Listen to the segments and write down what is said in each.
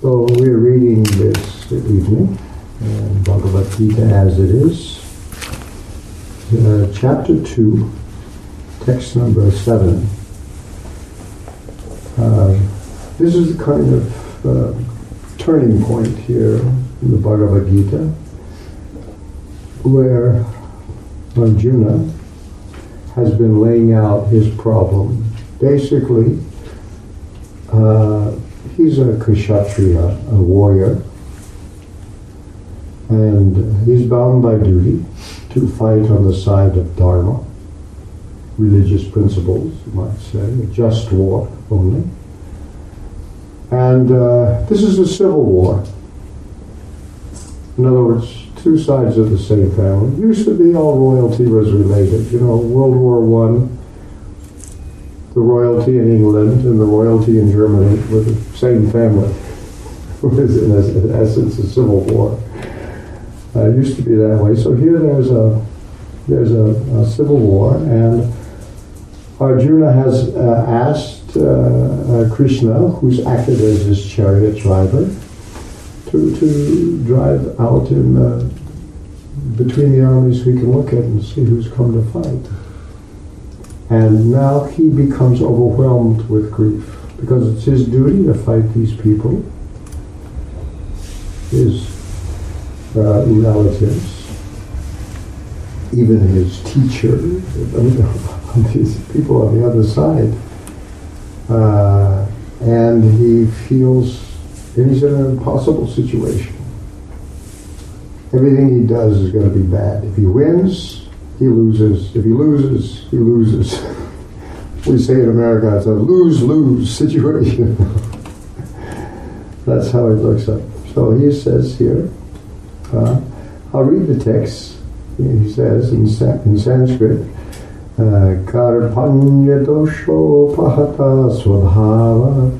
So we're reading this evening, uh, Bhagavad Gita as it is, uh, chapter 2, text number 7. Uh, this is the kind of uh, turning point here in the Bhagavad Gita where Arjuna has been laying out his problem. Basically, uh, he's a kshatriya, a warrior, and he's bound by duty to fight on the side of dharma, religious principles, you might say, a just war only. And uh, this is a civil war. In other words, two sides of the same family. Used to be all royalty was related. You know, World War One, the royalty in England and the royalty in Germany were the same family. Was in essence a civil war. Uh, it used to be that way. So here there's a there's a, a civil war, and Arjuna has uh, asked uh, uh Krishna, who's acted as his chariot driver, to, to drive out in uh, between the armies we can look at and see who's come to fight. And now he becomes overwhelmed with grief because it's his duty to fight these people, his uh, relatives, even his teacher, these people on the other side. Uh, and he feels he's in an impossible situation. Everything he does is going to be bad. If he wins, he loses. If he loses, he loses. we say in America, it's a lose lose situation. That's how it looks up. So he says here, uh, I'll read the text. He says in, in Sanskrit, uh, Karpanya dosho pahata swabhava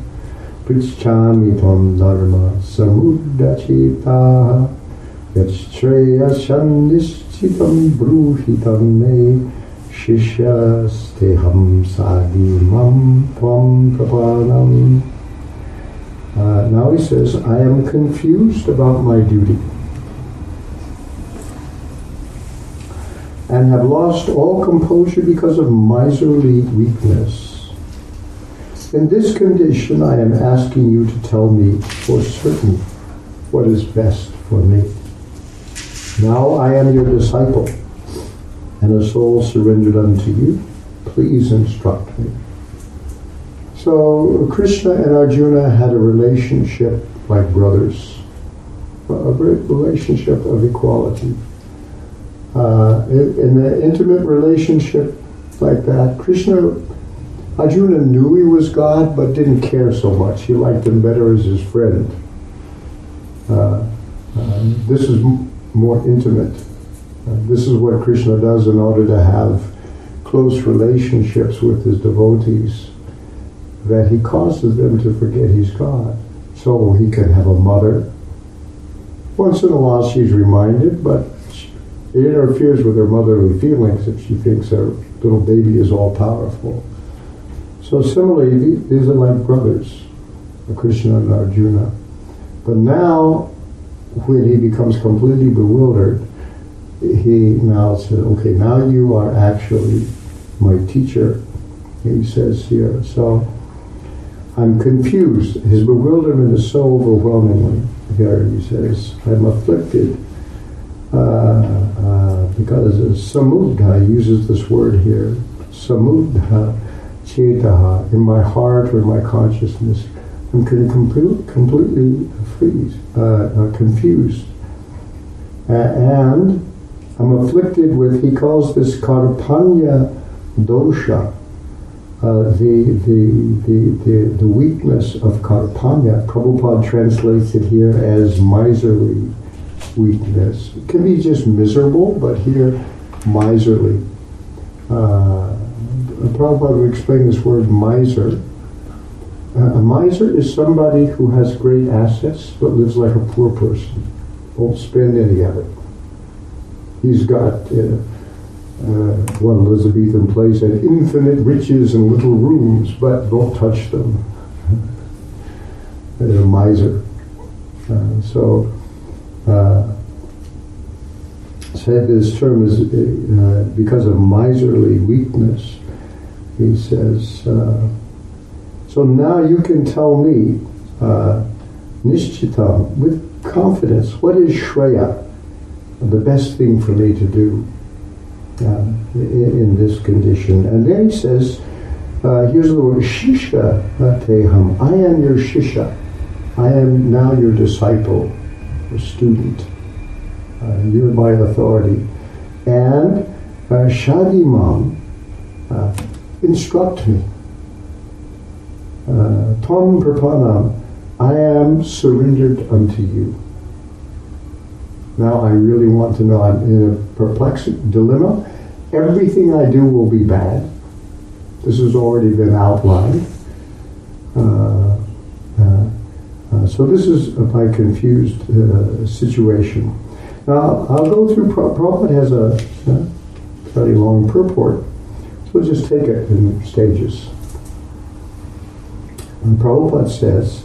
prichami tom dharma samudachita yachreyashandis ब्रूहि तं मे शिष्यस्तेऽहं साधीमं त्वं प्रपन्नम् Uh, now he says, I am confused about my duty and have lost all composure because of miserly weakness. In this condition, I am asking you to tell me for certain what is best for me. Now I am your disciple and a soul surrendered unto you. Please instruct me. So Krishna and Arjuna had a relationship like brothers, a relationship of equality. Uh, in an intimate relationship like that, Krishna Arjuna knew he was God, but didn't care so much. He liked him better as his friend. Uh, uh, this is more intimate. Uh, this is what Krishna does in order to have close relationships with his devotees, that he causes them to forget he's God. So he can have a mother. Once in a while she's reminded, but it interferes with her motherly feelings if she thinks her little baby is all powerful. So similarly, these are like brothers, Krishna and Arjuna. But now, when he becomes completely bewildered, he now says, okay, now you are actually my teacher. He says here, so I'm confused. His bewilderment is so overwhelmingly here. He says, I'm afflicted uh, uh, because samudha uses this word here. Samudha chetaha, in my heart or in my consciousness, I'm complete, completely freeze, uh, confused. And I'm afflicted with, he calls this karpanya dosha, uh, the, the, the, the, the weakness of karpanya. Prabhupada translates it here as miserly weakness. It can be just miserable, but here, miserly. Uh, Prabhupada would explain this word miser. A miser is somebody who has great assets but lives like a poor person, won't spend any of it. He's got uh, uh, one Elizabethan place had infinite riches and little rooms, but don't touch them. a miser. Uh, so, uh, said this term is uh, because of miserly weakness. He says, uh, so now you can tell me, uh, nishchitam, with confidence, what is shreya, the best thing for me to do uh, in, in, this condition. And then he says, uh, here's the word shisha teham. I am your shisha. I am now your disciple, your student. Uh, you're my authority. And uh, Shadimam, uh, instruct me. Uh, Tom Prapanam, I am surrendered unto you. Now I really want to know. I'm in a perplexed dilemma. Everything I do will be bad. This has already been outlined. Uh, uh, uh so this is a my confused uh, situation. Now I'll go through. Prabhupada has a, a fairly long purport, we'll just take it in stages. And Prabhupada says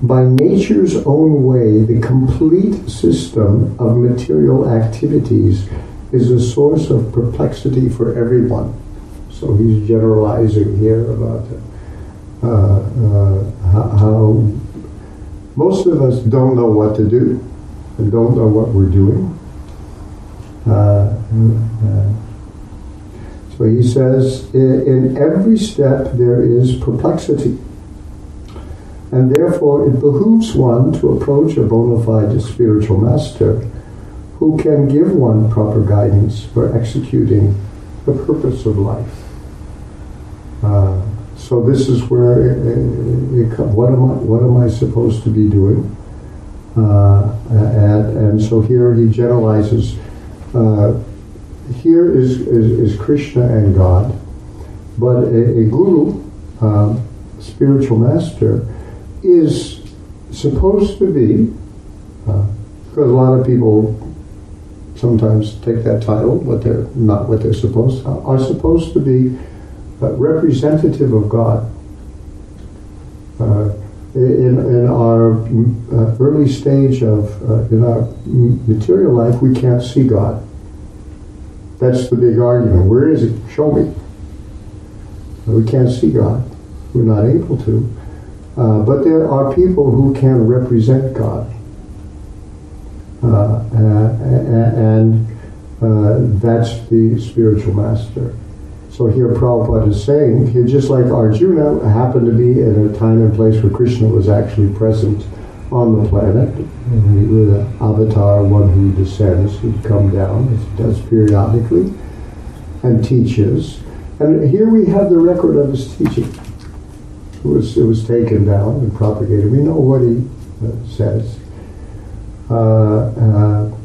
by nature's own way, the complete system of material activities is a source of perplexity for everyone. So he's generalizing here about uh, uh, how most of us don't know what to do and don't know what we're doing. Uh, uh so he says, in every step there is perplexity and therefore it behooves one to approach a bona fide spiritual master who can give one proper guidance for executing the purpose of life. Uh, so this is where it, it, what am I what am I supposed to be doing? Uh, and and so here he generalizes. Uh, here is, is, is Krishna and God, but a, a guru, um, spiritual master, is supposed to be, uh, because a lot of people sometimes take that title, but they're not what they're supposed to, are supposed to be uh, representative of God. Uh, in, in our uh, early stage of, uh, in our material life, we can't see God. That's the big argument. Where is it? Show me. We can't see God. We're not able to. Uh, but there are people who can represent God. Uh, and uh, that's the spiritual master. So here Prabhupada is saying, here just like Arjuna happened to be in a time and place where Krishna was actually present on the planet, with an avatar, one who descends, who'd come down, as he does periodically, and teaches. And here we have the record of his teaching. Was, it was taken down and propagated. We know what he uh, says. Uh, uh,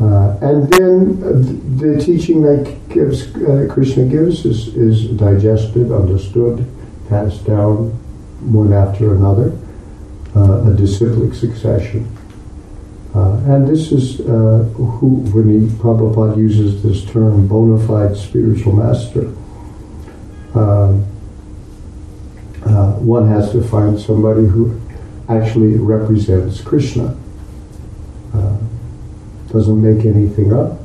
uh and then the teaching that gives, uh, Krishna gives is, is digested, understood, passed down one after another, uh, a disciplic succession. and this is who, when he, Prabhupada uses this term, bona fide spiritual master, uh, one has to find somebody who actually represents Krishna. Uh, doesn't make anything up,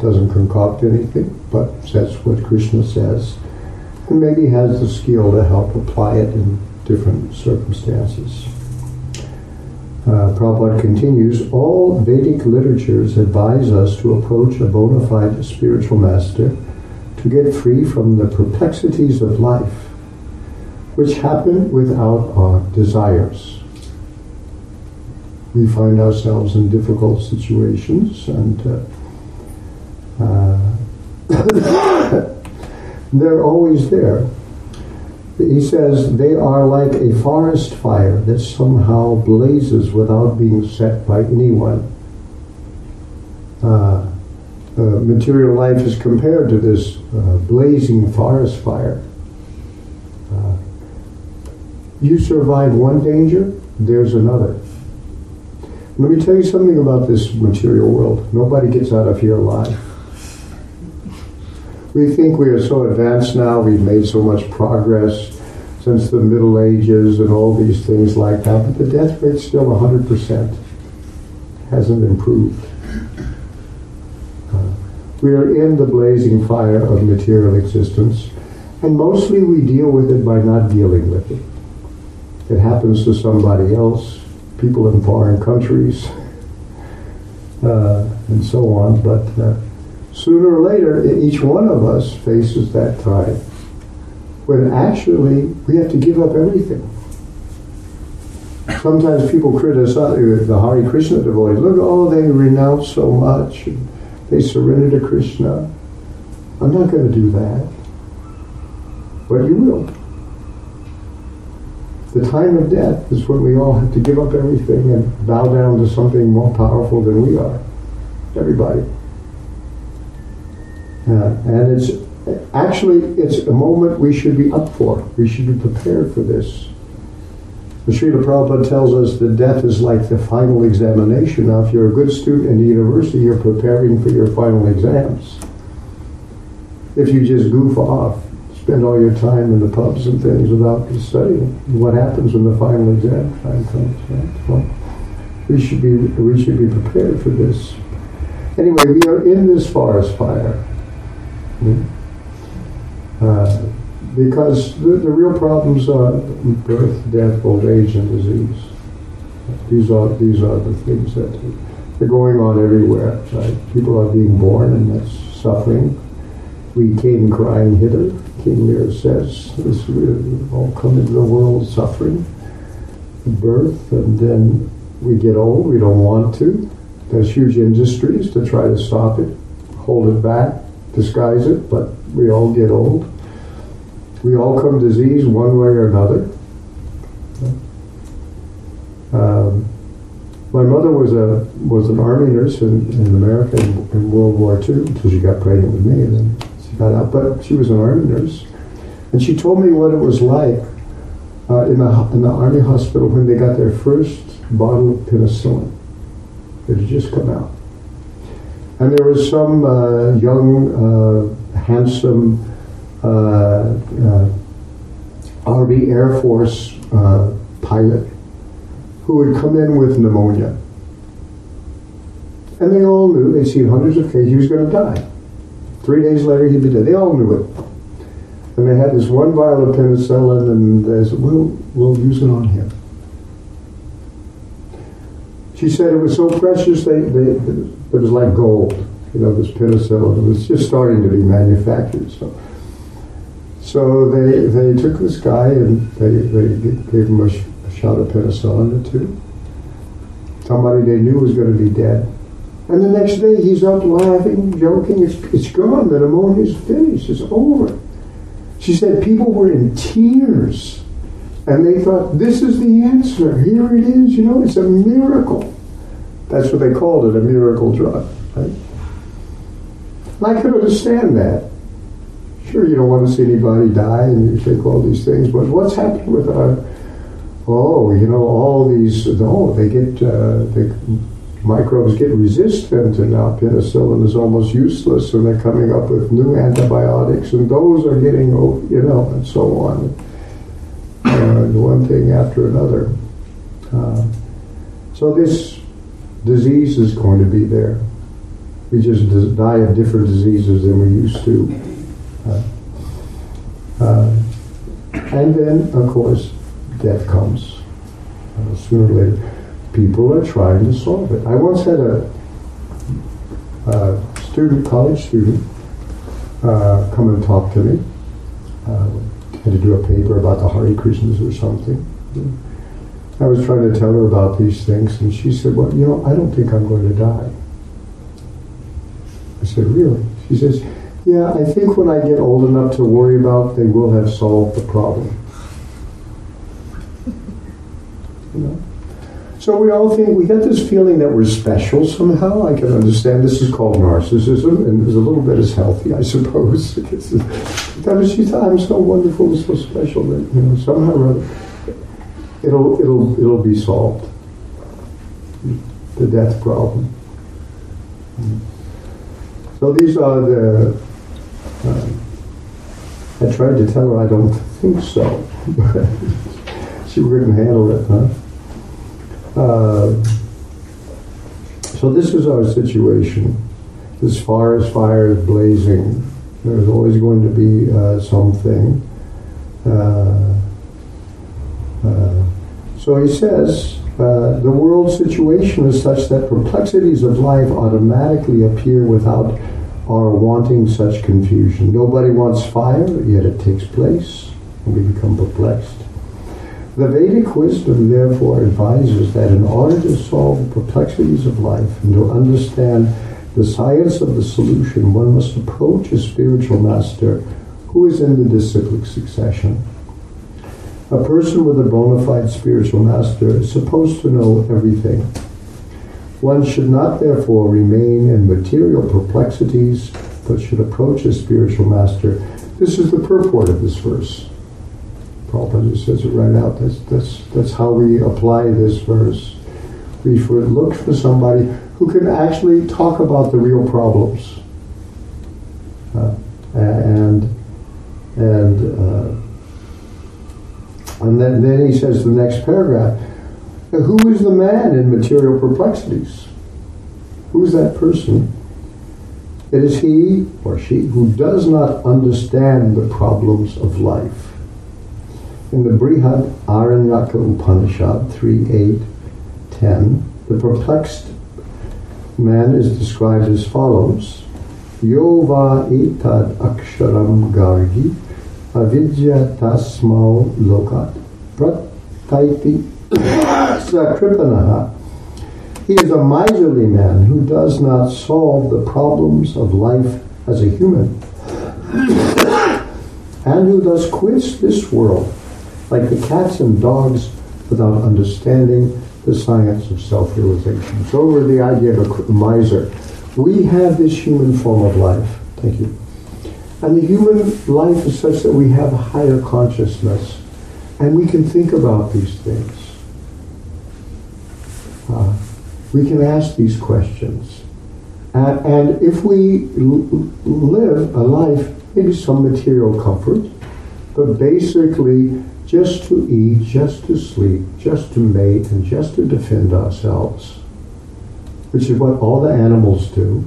doesn't concoct anything, but says what Krishna says, and maybe has the skill to help apply it in different circumstances. Uh, Prabhupada continues, all Vedic literatures advise us to approach a bona fide spiritual master to get free from the perplexities of life which happen without our desires. We find ourselves in difficult situations and uh, uh, they're always there. He says they are like a forest fire that somehow blazes without being set by anyone. Uh, material life is compared to this uh, blazing forest fire. You survive one danger, there's another. Let me tell you something about this material world. Nobody gets out of here alive. We think we are so advanced now, we've made so much progress. since the Middle Ages and all these things like that, but the death rate's still 100%. Hasn't improved. Uh, we are in the blazing fire of material existence, and mostly we deal with it by not dealing with it. It happens to somebody else, people in foreign countries, uh, and so on, but uh, sooner or later, each one of us faces that time when actually we have to give up everything. Sometimes people criticize the Hare Krishna devotees. Look, oh, they renounce so much. And They surrender to Krishna. I'm not going to do that. But you will. The time of death is when we all have to give up everything and bow down to something more powerful than we are. Everybody. Uh, and it's actually it's a moment we should be up for. We should be prepared for this. The Srila Prabhupada tells us that death is like the final examination. Now, if you're a good student in the university, you're preparing for your final exams. If you just goof off, spend all your time in the pubs and things without studying, what happens when the final exam time comes? Right? Well, we should be we should be prepared for this. Anyway, we are in this forest fire. Hmm? Uh, because the, the, real problems are birth, death, old age, and disease. These are these are the things that are going on everywhere. Right? People are being born, and that's suffering. We came crying hither. King Lear says, this, we all come into the world suffering, birth, and then we get old. We don't want to. There's huge industries to try to stop it, hold it back, disguise it, but we all get old. We all come disease one way or another. Um, my mother was a was an army nurse in, in America in, in, World War II until she got pregnant with me, and then got. But she was an army nurse, and she told me what it was like uh, in the in the army hospital when they got their first bottle of penicillin. It had just come out, and there was some uh, young, uh, handsome uh, uh, Army Air Force uh, pilot who had come in with pneumonia. And they all knew, they'd seen hundreds of cases, he was going to die. Three days later, he'd be dead. They all knew it. And they had this one vial of penicillin, and they said, we'll, we'll use it on him. She said it was so precious, they, they, it was like gold. You know, this penicillin. It was just starting to be manufactured. So so they, they took this guy and they, they gave him a, sh- a shot of penicillin or two. Somebody they knew was going to be dead. And the next day he's up laughing, joking. It's, it's gone. The pneumonia's finished. It's over. She said people were in tears. And they thought, this is the answer. Here it is. You know, it's a miracle. That's what they called it, a miracle drug. Right? I could understand that. Sure, you don't want to see anybody die and you think all these things, but what's happening with our, oh, you know, all these, oh, they get, uh, the microbes get resistant and now penicillin is almost useless and they're coming up with new antibiotics and those are getting, you know, and so on. Uh, one thing after another. Uh, so this disease is going to be there. We just die of different diseases than we used to. Uh, uh, and then, of course, death comes sooner or later. People are trying to solve it. I once had a, a student, college student, uh, come and talk to me. Uh, had to do a paper about the Hare Krishnas or something. I was trying to tell her about these things, and she said, "Well, you know, I don't think I'm going to die." I said, "Really?" She says, yeah, I think when I get old enough to worry about, they will have solved the problem. You know? So we all think we get this feeling that we're special somehow. I can understand this is called narcissism, and there's a little bit is healthy, I suppose. I'm so wonderful, so special that you know somehow or other it'll it'll it'll be solved. The death problem. So these are the uh, I tried to tell her I don't think so. But she wouldn't handle it, huh? Uh, so this is our situation. Far as fire is blazing, there's always going to be uh, something. Uh, uh so he says, uh, the world situation is such that perplexities of life automatically appear without our wanting such confusion. Nobody wants fire, yet it takes place, and we become perplexed. The Vedic wisdom therefore advises that in order to solve the perplexities of life and to understand the science of the solution, one must approach a spiritual master who is in the disciplic succession. A person with a bona fide spiritual master is supposed to know everything. One should not therefore remain in material perplexities, but should approach a spiritual master. This is the purport of this verse. Prabhupada says it right out. That's, that's, that's how we apply this verse. We should look for somebody who can actually talk about the real problems. Uh, and and uh, and then, then he says the next paragraph, who is the man in material perplexities? Who's that person? It is he or she who does not understand the problems of life. In the Brihad Aranyaka Upanishad 3 8 10, the perplexed man is described as follows Yova etad aksharam gargi avidya tasmau lokat prataiti sakripanaha. He is a miserly man who does not solve the problems of life as a human, and who thus quits this world like the cats and dogs without understanding the science of self-realization. So over the idea of a miser. We have this human form of life. Thank you. And the human life is such that we have a higher consciousness and we can think about these things. Uh, we can ask these questions. Uh, and if we live a life, maybe some material comfort, but basically just to eat, just to sleep, just to mate, and just to defend ourselves, which is what all the animals do,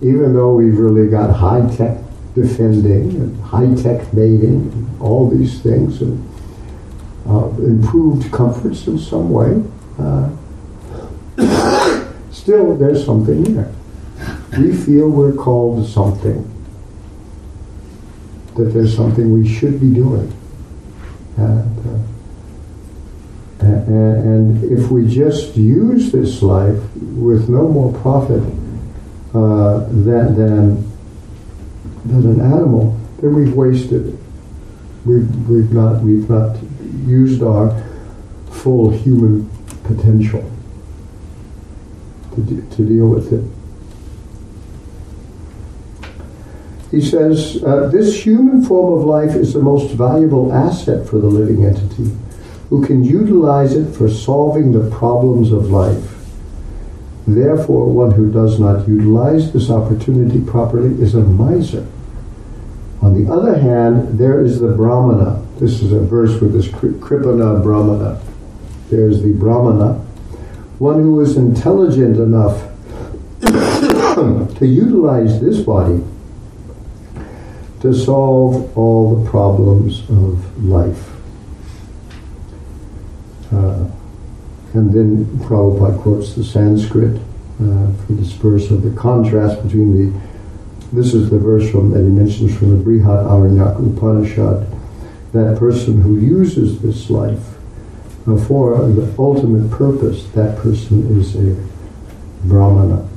even though we've really got high tech defending and high-tech mating, and all these things, and uh, improved comforts in some way. Uh, still, there's something there. We feel we're called to something. That there's something we should be doing. And, uh, and, if we just use this life with no more profit uh, than, than than an animal, then we've wasted it. We've, we've, not, we've not used our full human potential to, de- to deal with it. He says, uh, this human form of life is the most valuable asset for the living entity who can utilize it for solving the problems of life. Therefore, one who does not utilize this opportunity properly is a miser. On the other hand, there is the Brahmana. This is a verse with this Kripana Brahmana. There's the Brahmana, one who is intelligent enough to utilize this body to solve all the problems of life. Uh, and then Prabhupada quotes the Sanskrit uh, for this verse of the contrast between the, this is the verse from, that he mentions from the Brihad Aranyaka Upanishad, that person who uses this life uh, for the ultimate purpose, that person is a Brahmana.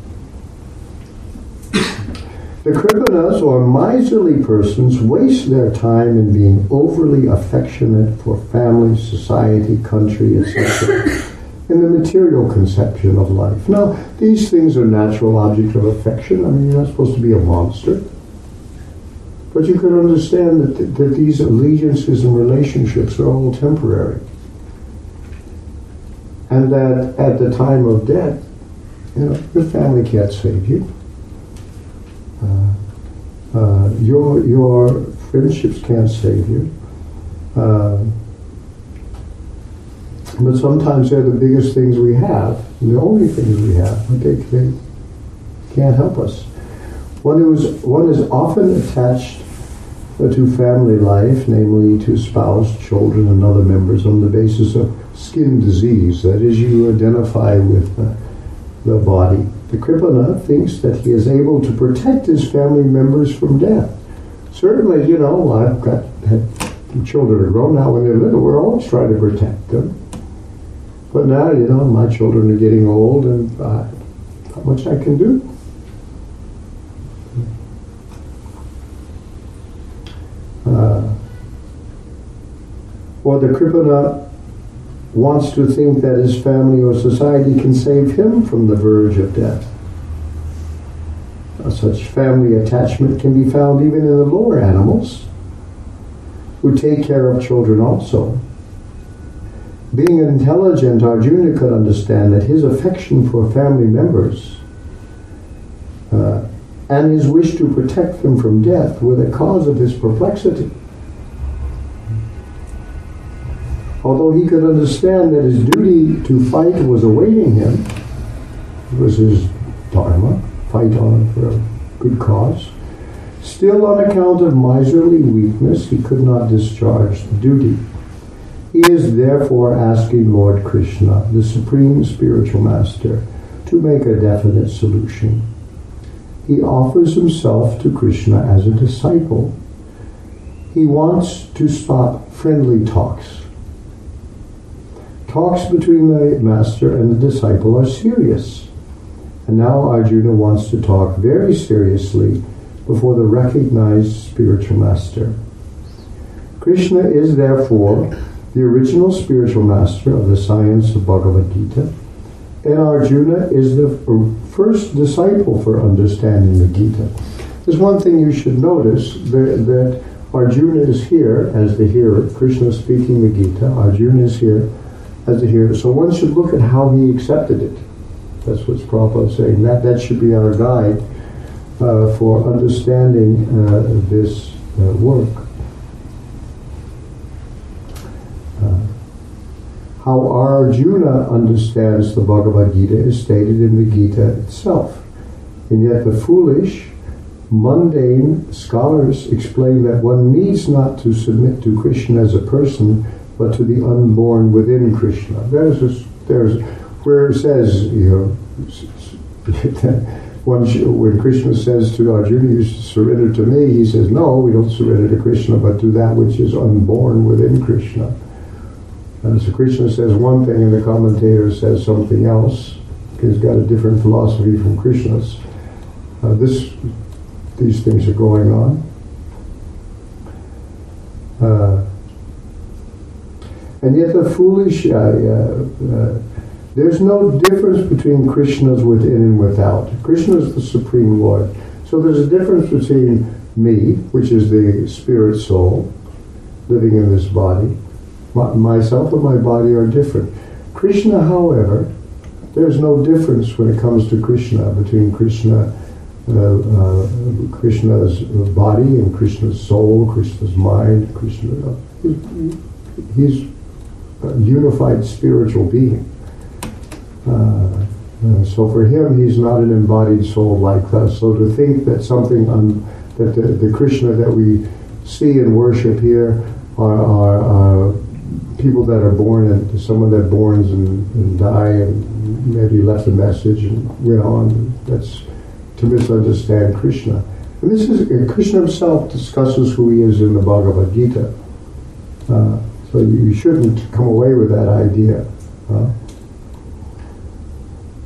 The Kripanas, or miserly persons, waste their time in being overly affectionate for family, society, country, etc in the material conception of life. Now, these things are natural objects of affection. I mean, you're not supposed to be a monster. But you can understand that, th- that these allegiances and relationships are all temporary. And that at the time of death, you know, your family can't save you. Uh, uh, your, your friendships can't save you. Uh, but sometimes they're the biggest things we have, the only things we have, but they, can't help us. One, is, one is often attached to family life, namely to spouse, children, and other members, on the basis of skin disease. That is, you identify with uh, the body. The Kripana thinks that he is able to protect his family members from death. Certainly, you know, I've got children grown now when they're little. We're always trying to protect them. But now, you know, my children are getting old, and uh, not much I can do. Uh, or the Kripana wants to think that his family or society can save him from the verge of death. Such family attachment can be found even in the lower animals, who take care of children also. Being intelligent, Arjuna could understand that his affection for family members uh, and his wish to protect them from death were the cause of his perplexity. Although he could understand that his duty to fight was awaiting him, it was his dharma, fight on for a good cause, still on account of miserly weakness he could not discharge the duty. He is therefore asking Lord Krishna, the Supreme Spiritual Master, to make a definite solution. He offers himself to Krishna as a disciple. He wants to stop friendly talks talks between the master and the disciple are serious. And now Arjuna wants to talk very seriously before the recognized spiritual master. Krishna is therefore the original spiritual master of the science of Bhagavad Gita, and Arjuna is the first disciple for understanding the Gita. There's one thing you should notice that, that Arjuna is here as the hearer, Krishna speaking the Gita. Arjuna is here as a hero. So one should look at how he accepted it. That's what Prabhupada is saying. That, that should be our guide uh, for understanding uh, this uh, work. Uh, how Arjuna understands the Bhagavad Gita is stated in the Gita itself. And yet the foolish, mundane scholars explain that one needs not to submit to Krishna as a person but to the unborn within Krishna. There's this, there's where it says, you know, when, Krishna says to Arjuna, you surrender to me, he says, no, we don't surrender to Krishna, but to that which is unborn within Krishna. And so Krishna says one thing and the commentator says something else. He's got a different philosophy from Krishna's. Uh, this, these things are going on. Uh, and yet the foolish, uh, uh, there's no difference between Krishna's within and without. Krishna is the Supreme Lord. So there's a difference between me, which is the spirit soul, living in this body. My, myself and my body are different. Krishna, however, there's no difference when it comes to Krishna between Krishna, uh, uh, Krishna's body and Krishna's soul, Krishna's mind. Krishna, he's unified spiritual being. Uh, uh, so for him, he's not an embodied soul like us. So to think that something that the, the, Krishna that we see and worship here are, are, are people that are born and someone that borns and, and die and maybe left a message and went on. That's to misunderstand Krishna. And this is Krishna himself discusses who he is in the Bhagavad Gita. Uh, so you shouldn't come away with that idea. Huh?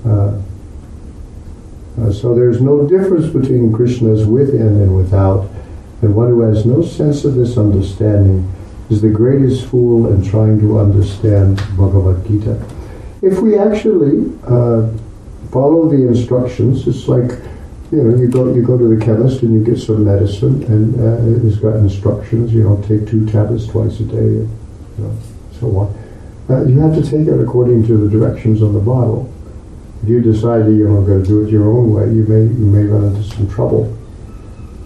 Uh, uh, so there's no difference between Krishna's within and without, and one who has no sense of this understanding is the greatest fool in trying to understand Bhagavad Gita. If we actually uh, follow the instructions, it's like you know, you go you go to the chemist and you get some medicine, and uh, it's got instructions. You know, take two tablets twice a day so on. Uh, you have to take it according to the directions on the bottle. If you decide that you're not going to do it your own way, you may you may run into some trouble.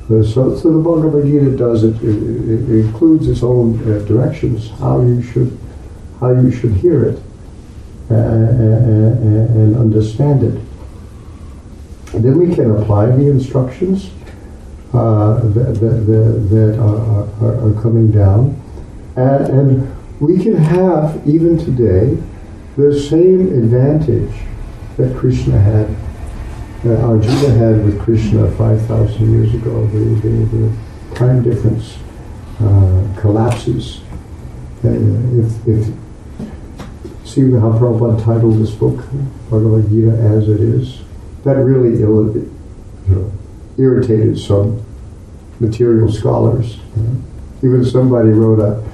Uh, so, so the Bhagavad Gita does it. It, it, includes its own uh, directions how you should how you should hear it uh, uh and understand it. And then we can apply the instructions uh, that, that, that are, are, are, coming down, and, and we can have even today the same advantage that Krishna had that Arjuna had with Krishna 5,000 years ago. The, the, the time difference uh, collapses. Uh, if, if, see how Prabhupada titled this book, Bhagavad Gita as it is, that really Ill, irritated some material scholars. Even somebody wrote a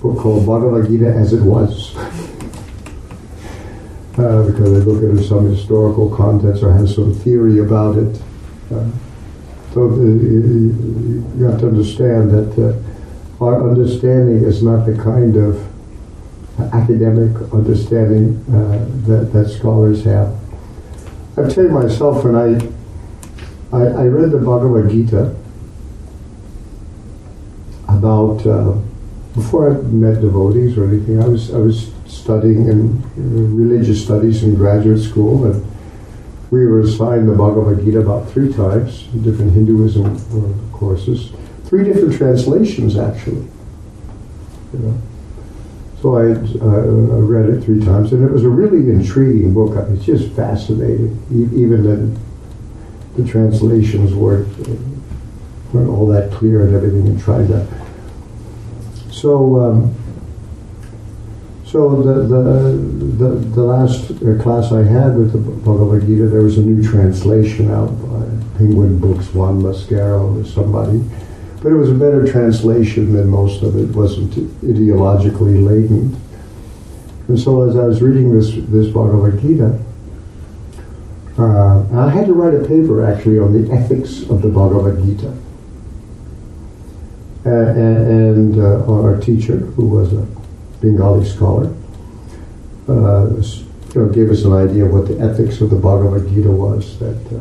book called Bhagavad Gita as it was. uh, because they look at some historical context or have some theory about it. Uh, so the, you, you, have to understand that uh, our understanding is not the kind of academic understanding uh, that, that scholars have. I tell you myself, when I, I, I read the Bhagavad Gita about uh, before I met devotees or anything, I was I was studying in religious studies in graduate school, and we were assigned the Bhagavad Gita about three times, different Hinduism uh, courses, three different translations actually. You know. So I uh, read it three times, and it was a really intriguing book. It's just fascinating, even the, the translations weren't, weren't all that clear and everything, and tried that. So, um, so the, the, the, the last uh, class I had with the Bhagavad Gita, there was a new translation out by Penguin Books, Juan Mascaro or somebody. But it was a better translation than most of it. wasn't ideologically laden. And so as I was reading this, this Bhagavad Gita, uh, I had to write a paper actually on the ethics of the Bhagavad Gita. And uh, our teacher, who was a Bengali scholar, uh, you know, gave us an idea of what the ethics of the Bhagavad Gita was. That uh,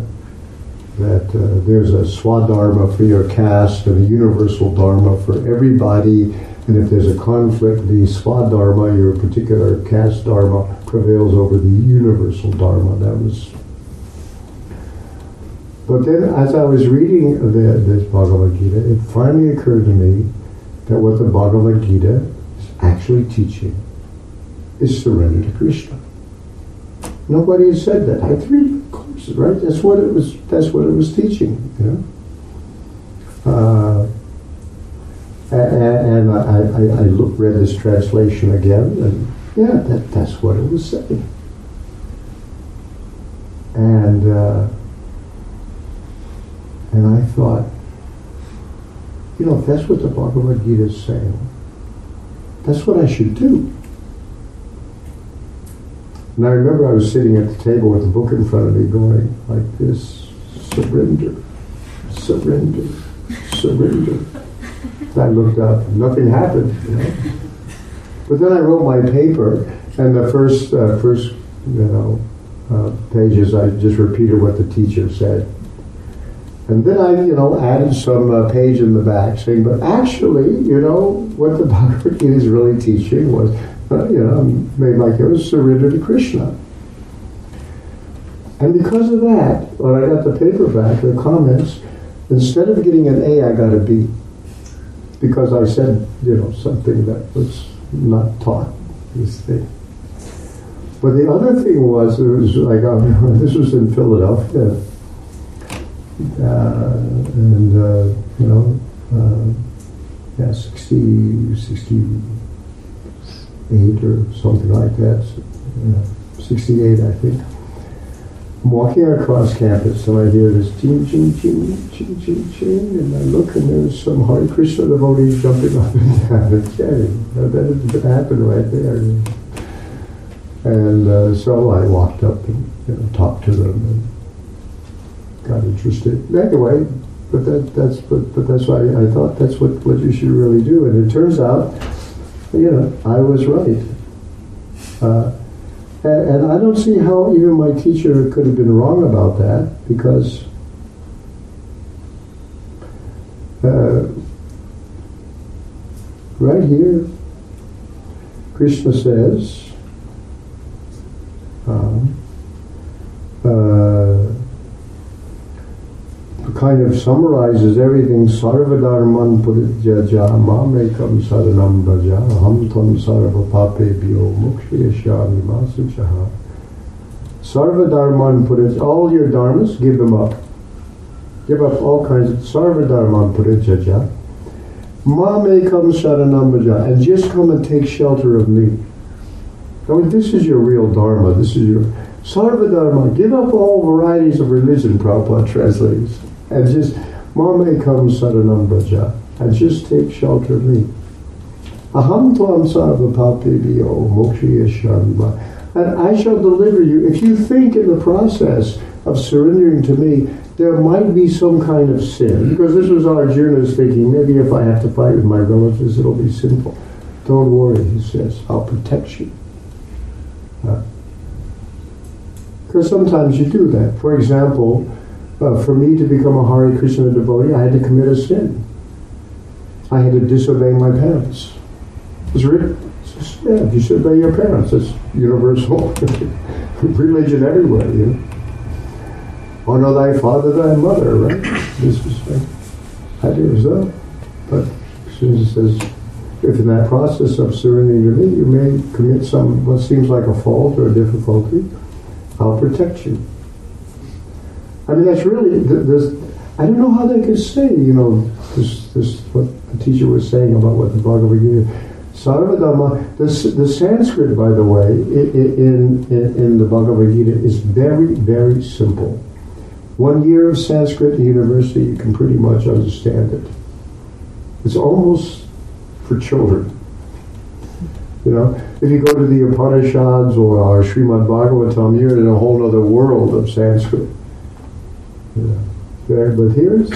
that uh, there's a swadharma for your caste and a universal dharma for everybody. And if there's a conflict, the swadharma, your particular caste dharma, prevails over the universal dharma. That was. But then, as I was reading the, this Bhagavad Gita, it finally occurred to me that what the Bhagavad Gita is actually teaching is surrender to Krishna. Nobody has said that. I three courses, right? That's what it was. That's what it was teaching. You know. Uh, and, and I, I, I look, read this translation again, and yeah, that, that's what it was saying. And uh, and I thought, you know, if that's what the Bhagavad Gita is saying, that's what I should do. And I remember I was sitting at the table with the book in front of me going like this, surrender, surrender, surrender. I looked up, nothing happened, you know. But then I wrote my paper, and the first, uh, first, you know, uh, pages I just repeated what the teacher said. And then I, you know, added some uh, page in the back saying, but actually, you know, what the Bhagavad Gita is really teaching was uh, you know, made like it was surrender to Krishna. And because of that, when I got the paperback, the comments, instead of getting an A, I got a B. Because I said, you know, something that was not taught, this thing. But the other thing was, it was like, this was in Philadelphia, and, uh, you know, uh, yeah, 60, 60, eight or something like that, uh, 68, I think. I'm walking across campus and I hear this ching, ching, ching, ching, ching, ching, and I look and there's some Hare Krishna devotees jumping up and down and chanting. That happened right there. And uh, so I walked up and you know, talked to them and interested. Anyway, but that, that's but, but that's why I thought that's what, what you should really do. And it turns out you know, I was right. Uh, and, and, I don't see how even my teacher could have been wrong about that because Uh, right here, Krishna says, um, uh, kind of summarizes everything. Sarvadharman purijja mamekam saranam braja ham tam sarva papebhyo mukshayashyami masuchaha. Sarvadharman purijja, all your dharmas, give them up. Give up all kinds of sarvadharman purijja. Mamekam saranam braja, and just come and take shelter of me. I mean, this is your real dharma. This is your sarvadharma. Give up all varieties of religion, Prabhupada translates and just Mamekam saranam braja and just take shelter of me. Aham tvam sarva papibhyo mokshiyashamva. And I shall deliver you. If you think in the process of surrendering to me, there might be some kind of sin. Because this was Arjuna's thinking, maybe if I have to fight with my relatives, it'll be sinful. Don't worry, he says, I'll protect you. Because sometimes you do that. For example, uh, for me to become a Hare Krishna devotee, I had to commit a sin. I had to disobey my parents. It's written. It's yeah, you should obey your parents. It's universal religion everywhere. You know? Honor thy father, thy mother. Right? This is like, I do so. But it says, if in that process of surrendering to me, you may commit some what seems like a fault or a difficulty, I'll protect you. I mean, that's really, this, I don't know how they could say, you know, this, this what the teacher was saying about what the Bhagavad Gita Sarvadhamma, the, the Sanskrit, by the way, in, in, in the Bhagavad Gita is very, very simple. One year of Sanskrit at university, you can pretty much understand it. It's almost for children. You know, if you go to the Upanishads or our Srimad Bhagavatam, you're in a whole other world of Sanskrit. There, but here it's,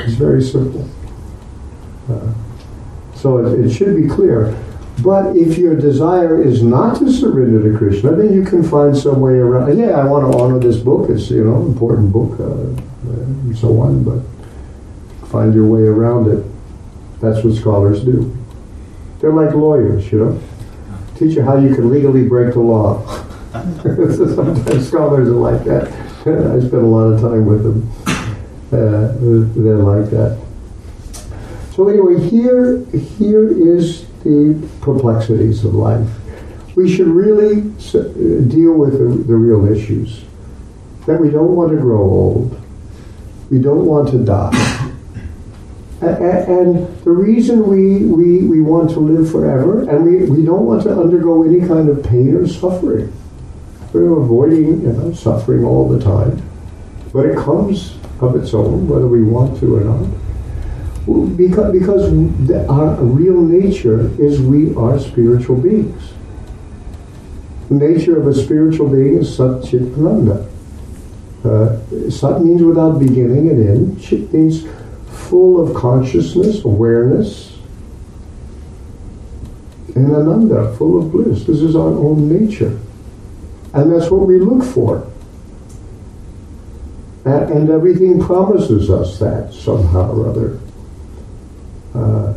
it's very simple. Uh, so it, it, should be clear. But if your desire is not to surrender to Krishna, then you can find some way around. Yeah, I want to honor this book. It's you know important book uh, and so on. But find your way around it. That's what scholars do. They're like lawyers, you know. Teach you how you can legally break the law. Sometimes scholars are like that. I spent a lot of time with them. Uh, they're like that. So anyway, here, here is the perplexities of life. We should really deal with the, the real issues. That we don't want to grow old. We don't want to die. And the reason we, we, we want to live forever and we, we don't want to undergo any kind of pain or suffering. We're avoiding you know, suffering all the time. But it comes of its own, whether we want to or not. Because, because the, our real nature is we are spiritual beings. The nature of a spiritual being is Sat Ananda. Uh, sat means without beginning and end. Chit means full of consciousness, awareness, and Ananda, full of bliss. This is our own nature. And that's what we look for. And, everything promises us that somehow or other. Uh,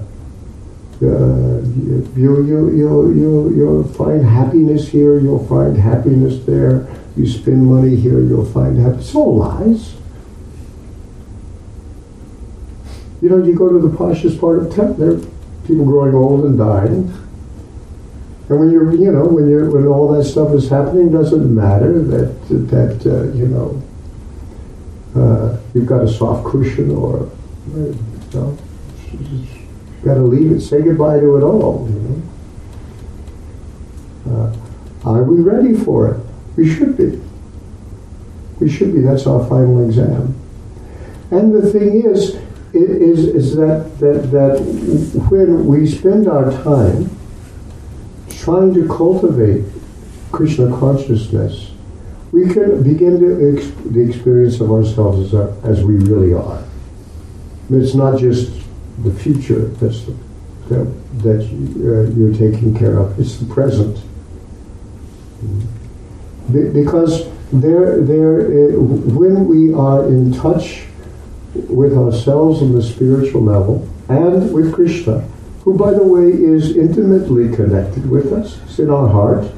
uh, you, you, you, you, you'll find happiness here, you'll find happiness there. You spend money here, you'll find happiness. It's all lies. You know, you go to the poshest part of town, there are people growing old and dying. And when you're, you know, when you're, when all that stuff is happening, doesn't matter that that uh, you know uh, you've got a soft cushion or you know, you got to leave it, say goodbye to it all. You know, uh, are we ready for it? We should be. We should be. That's our final exam. And the thing is, is, is that, that, that when we spend our time trying to cultivate Krishna consciousness, we can begin to the experience of ourselves as, a, as we really are. It's not just the future that's the, that, that uh, you're taking care of. It's the present. Be- because there, there, uh, when we are in touch with ourselves on the spiritual level and with Krishna, who, by the way, is intimately connected with us. He's in our heart.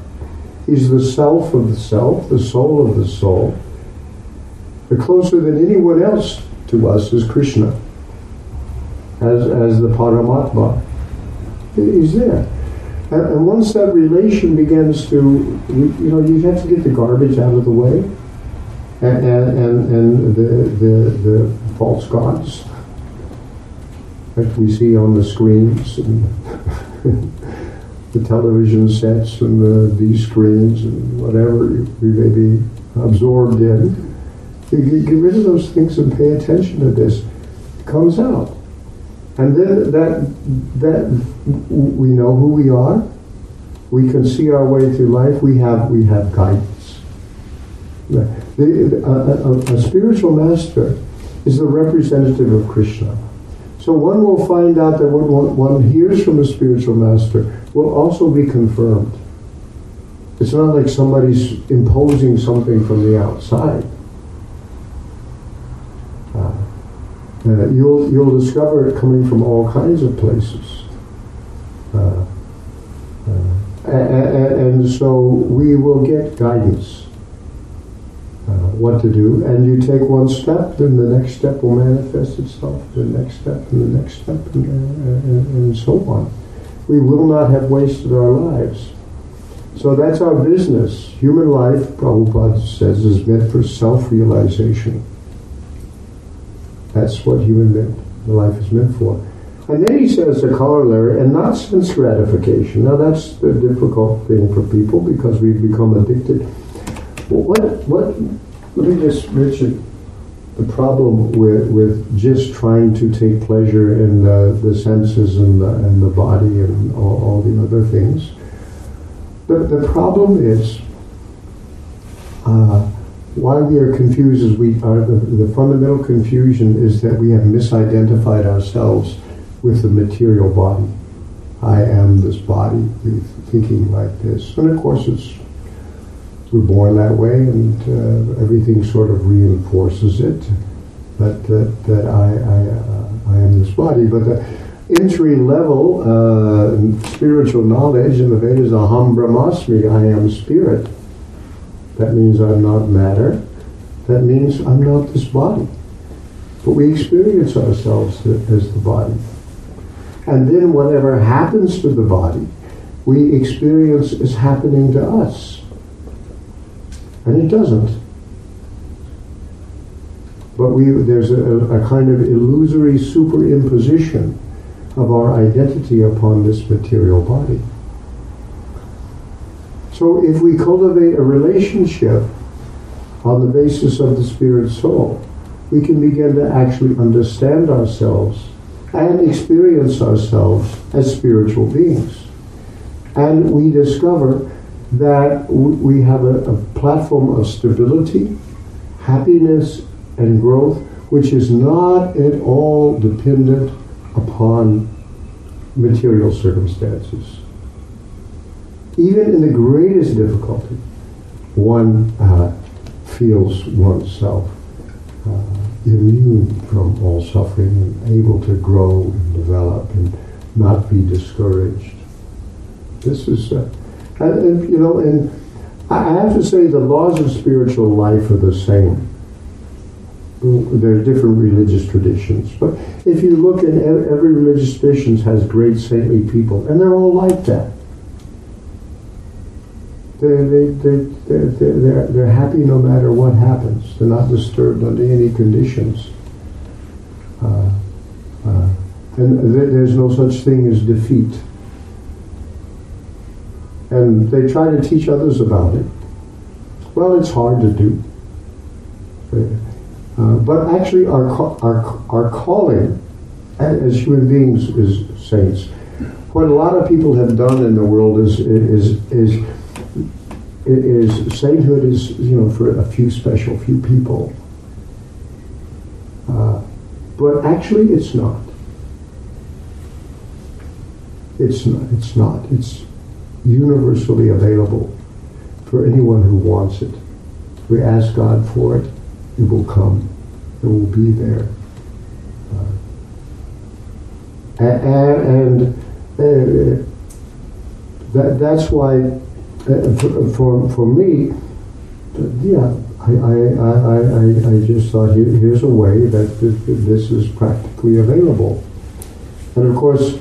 He's the self of the self, the soul of the soul. The closer than anyone else to us is Krishna, as, as the Paramatma. He's there. And, and once that relation begins to, you know, you have to get the garbage out of the way and, and, and, and the, the, the false gods we see on the screens and the television sets and the, these screens and whatever we may be absorbed in. You get rid of those things and pay attention to this. It comes out. And then that, that we know who we are. We can see our way through life. We have, we have guidance. The, a, a, a spiritual master is the representative of Krishna. So one will find out that what one hears from a spiritual master will also be confirmed. It's not like somebody's imposing something from the outside. Uh, you'll, you'll discover it coming from all kinds of places. Uh, uh, and, and, so we will get guidance uh, what to do. And you take one step, then the next step will manifest itself, the next step, and the next step, and, and, and so on. We will not have wasted our lives. So that's our business. Human life, Prabhupada says, is meant for self-realization. That's what human life is meant for. And then he says the corollary, and not sense gratification. Now that's the difficult thing for people because we've become addicted. What, what, let me just, Richard, the problem with, with just trying to take pleasure in the, the senses and the, and the body and all, all the other things. The, the problem is uh, why we are confused is we are the, the fundamental confusion is that we have misidentified ourselves with the material body. I am this body, thinking like this, and of course it's we're born that way, and uh, everything sort of reinforces it. That that, that I I, uh, I am this body, but the entry level uh, spiritual knowledge in the Vedas, aham brahmasmi, I am spirit that means I'm not matter. That means I'm not this body. But we experience ourselves as the body. And then whatever happens to the body, we experience as happening to us. And it doesn't. But we, there's a, a kind of illusory superimposition of our identity upon this material body. So if we cultivate a relationship on the basis of the spirit soul, we can begin to actually understand ourselves and experience ourselves as spiritual beings. And we discover that we have a, a platform of stability, happiness, and growth, which is not at all dependent upon material circumstances even in the greatest difficulty, one uh, feels oneself uh, immune from all suffering and able to grow and develop and not be discouraged. This is, uh, and, and, you know, and I have to say the laws of spiritual life are the same. There are different religious traditions, but if you look at every religious tradition has great saintly people, and they're all like that they, they, they, they're, they're, they're happy no matter what happens. They're not disturbed under any conditions. Uh, uh, and there's no such thing as defeat. And they try to teach others about it. Well, it's hard to do. Uh, but actually, our, our, our calling as human beings is saints. What a lot of people have done in the world is, is, is is sainthood is you know for a few special few people, uh, but actually it's not. It's not. It's not. It's universally available for anyone who wants it. We ask God for it, it will come, it will be there. Uh, and, and uh, that, that's why, uh, for, for, for, me, yeah, I, I, I, I, I just thought here, here's a way that this is practically available. And of course,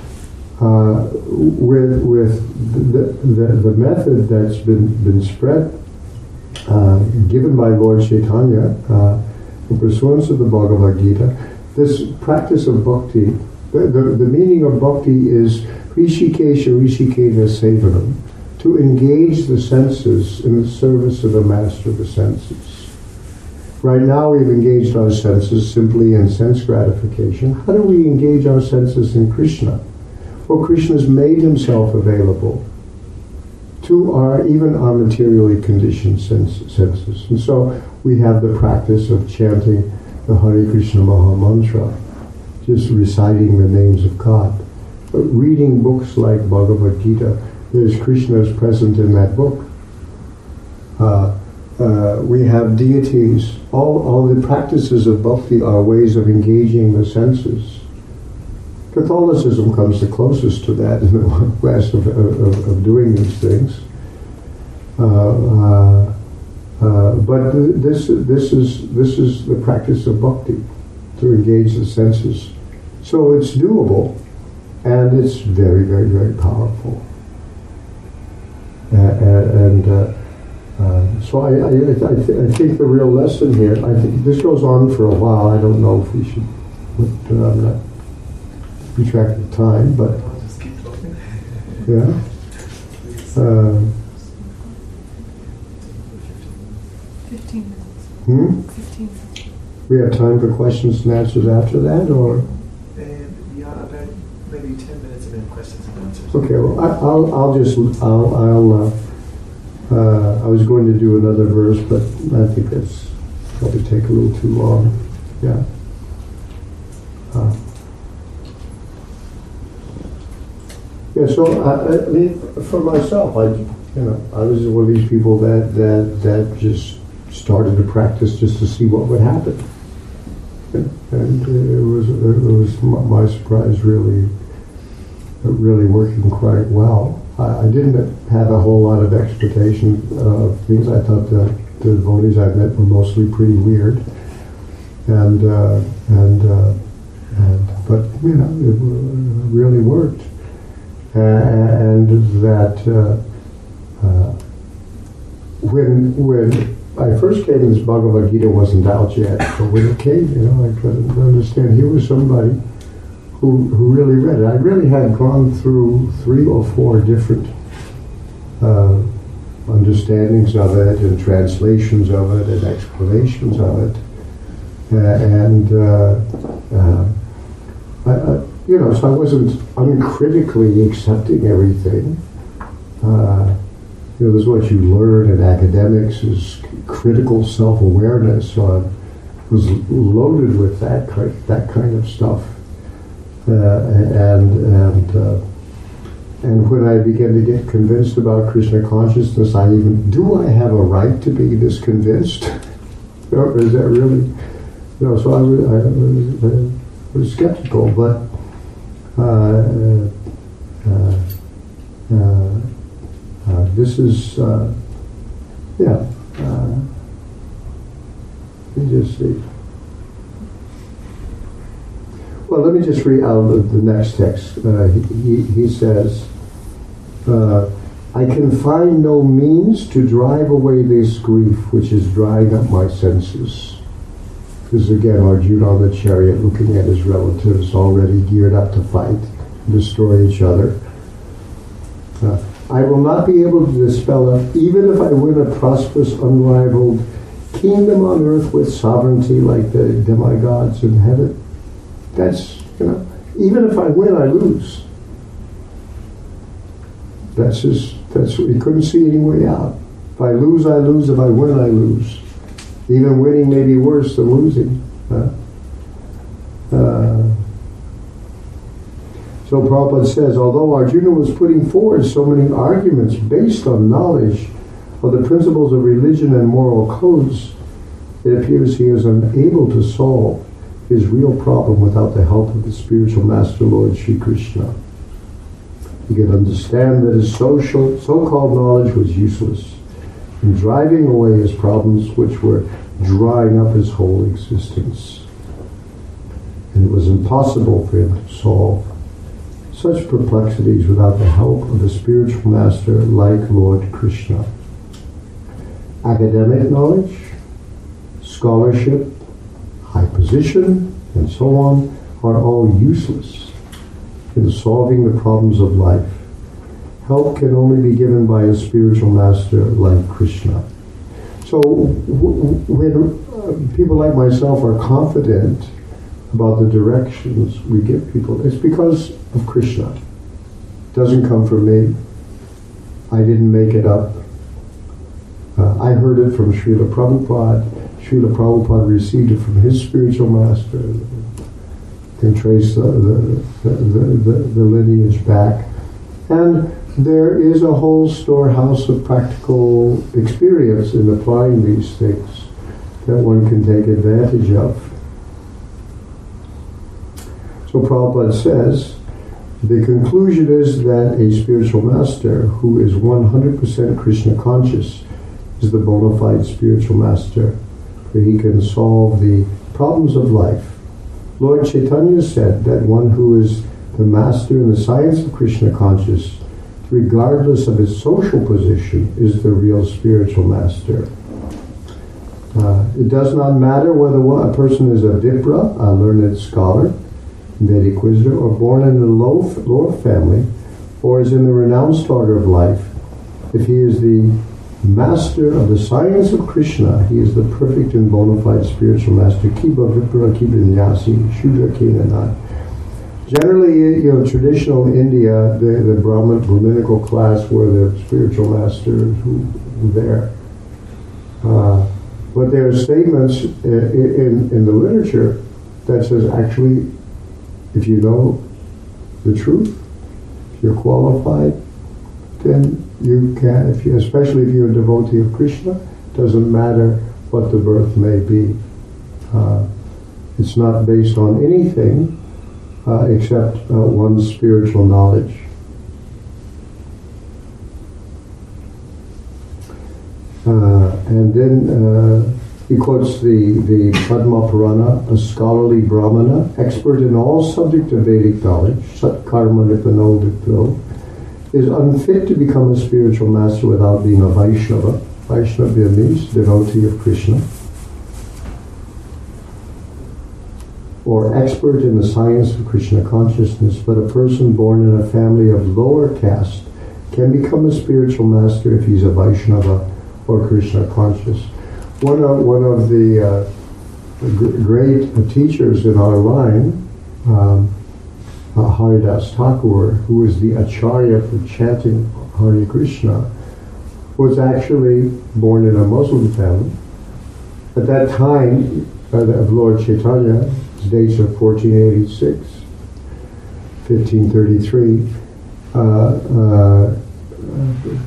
uh, with, with the, the, the, method that's been, been spread, uh, given by Lord Chaitanya, uh, in pursuance of the Bhagavad Gita, this practice of bhakti, the, the, the meaning of bhakti is Rishikesha Rishikena Sevanam, to engage the senses in the service of the master of the senses. Right now we've engaged our senses simply in sense gratification. How do we engage our senses in Krishna? Well, Krishna has made himself available to our even our materially conditioned senses. And so we have the practice of chanting the Hare Krishna Maha Mantra, just reciting the names of God. But reading books like Bhagavad Gita, there's Krishna's present in that book. Uh, uh, we have deities. All, all the practices of bhakti are ways of engaging the senses. Catholicism comes the closest to that in the West of, of, of doing these things. Uh, uh uh, but this, this, is, this is the practice of bhakti, to engage the senses. So it's doable, and it's very, very, very powerful. Uh, and uh, uh, so I, I, I, th- I, think the real lesson here, I think this goes on for a while. I don't know if we should, but, uh, I'm not keep track of time, but yeah. Uh, 15 minutes. Hmm? 15 We have time for questions and answers after that, or? And yeah, about maybe 10 minutes and then questions and answers. Okay, well, I, will I'll just, I'll, I'll uh, uh, I was going to do another verse, but I think that's probably take a little too long. Yeah. Uh, yeah, so I, I mean, for myself, I, you know, I was one of these people that, that, that just started to practice just to see what would happen. And it was, it was my surprise really, really working quite well. I, didn't have a whole lot of expectation of things. I thought the, the devotees I met were mostly pretty weird. And, uh, and, uh, and, but, you know, it really worked. And that uh, uh, when, when I first came, this Bhagavad Gita wasn't out yet, but when it came, you know, I couldn't understand. Here was somebody who, who really read it. I really had gone through three or four different uh, understandings of it and translations of it and explanations of it. Uh, and, uh, uh I, I, you know, so I wasn't uncritically accepting everything. Uh, you know, this is what you learn in academics is critical self-awareness. So I was loaded with that kind, that kind of stuff, uh, and and uh, and when I began to get convinced about Krishna consciousness, I even do I have a right to be this convinced? or is that really? You know, so I was, I was, I was skeptical, but. Uh, uh, uh this is, yeah, let me just see. Well, let me just read out the next text. Uh, he, he, says, uh, I can find no means to drive away this grief which is drying up my senses. Is again Arjuna on the chariot looking at his relatives already geared up to fight destroy each other. Uh, I will not be able to dispel it, even if I win a prosperous, unrivaled kingdom on earth with sovereignty like the demigods in heaven. That's, you know, even if I win, I lose. That's his, that's, he couldn't see any way out. If I lose, I lose. If I win, I lose. Even winning may be worse than losing. Uh, uh, so Prabhupada says, although Arjuna was putting forward so many arguments based on knowledge of the principles of religion and moral codes, it appears he is unable to solve his real problem without the help of the spiritual master Lord Sri Krishna. He could understand that his social, so-called knowledge was useless in driving away his problems which were drying up his whole existence. And it was impossible for him to solve such perplexities without the help of a spiritual master like Lord Krishna. Academic knowledge, scholarship, high position, and so on are all useless in solving the problems of life. Help can only be given by a spiritual master like Krishna. So when uh, people like myself are confident about the directions we give people, it's because of Krishna. It doesn't come from me. I didn't make it up. Uh, I heard it from Srila Prabhupada. Srila Prabhupada received it from his spiritual master. Can trace the, the, the, the, the lineage back. And there is a whole storehouse of practical experience in applying these things that one can take advantage of. So Prabhupada says, the conclusion is that a spiritual master who is 100% Krishna conscious is the bona fide spiritual master, for he can solve the problems of life. Lord Chaitanya said that one who is the master in the science of Krishna consciousness regardless of his social position, is the real spiritual master. Uh, it does not matter whether a person is a Vipra, a learned scholar, Vedic or born in a low, lower family, or is in the renounced order of life. If he is the master of the science of Krishna, he is the perfect and bona fide spiritual master. Kiba Vipra Kiba Nyasi, Shudra Kinanai. Generally, you know, traditional India, the, the Brahmin, Brahminical class were the spiritual masters who were there. Uh, but there are statements in, in, in the literature that says actually, if you know the truth, if you're qualified, then you can, if you, especially if you're a devotee of Krishna, doesn't matter what the birth may be. Uh, it's not based on anything uh, except uh, one's spiritual knowledge. Uh, and then uh, he quotes the, the Padma Purana, a scholarly Brahmana, expert in all subject of Vedic knowledge, Sat Karma Nipano is unfit to become a spiritual master without being a Vaishnava. Vaishnava means devotee of Krishna. Or expert in the science of Krishna consciousness, but a person born in a family of lower caste can become a spiritual master if he's a Vaishnava or Krishna conscious. One of, one of the uh, great teachers in our line, um, uh, Haridas Thakur, who was the acharya for chanting Hare Krishna, was actually born in a Muslim family. At that time uh, of Lord Chaitanya, dates are 1486, 1533. Uh, uh,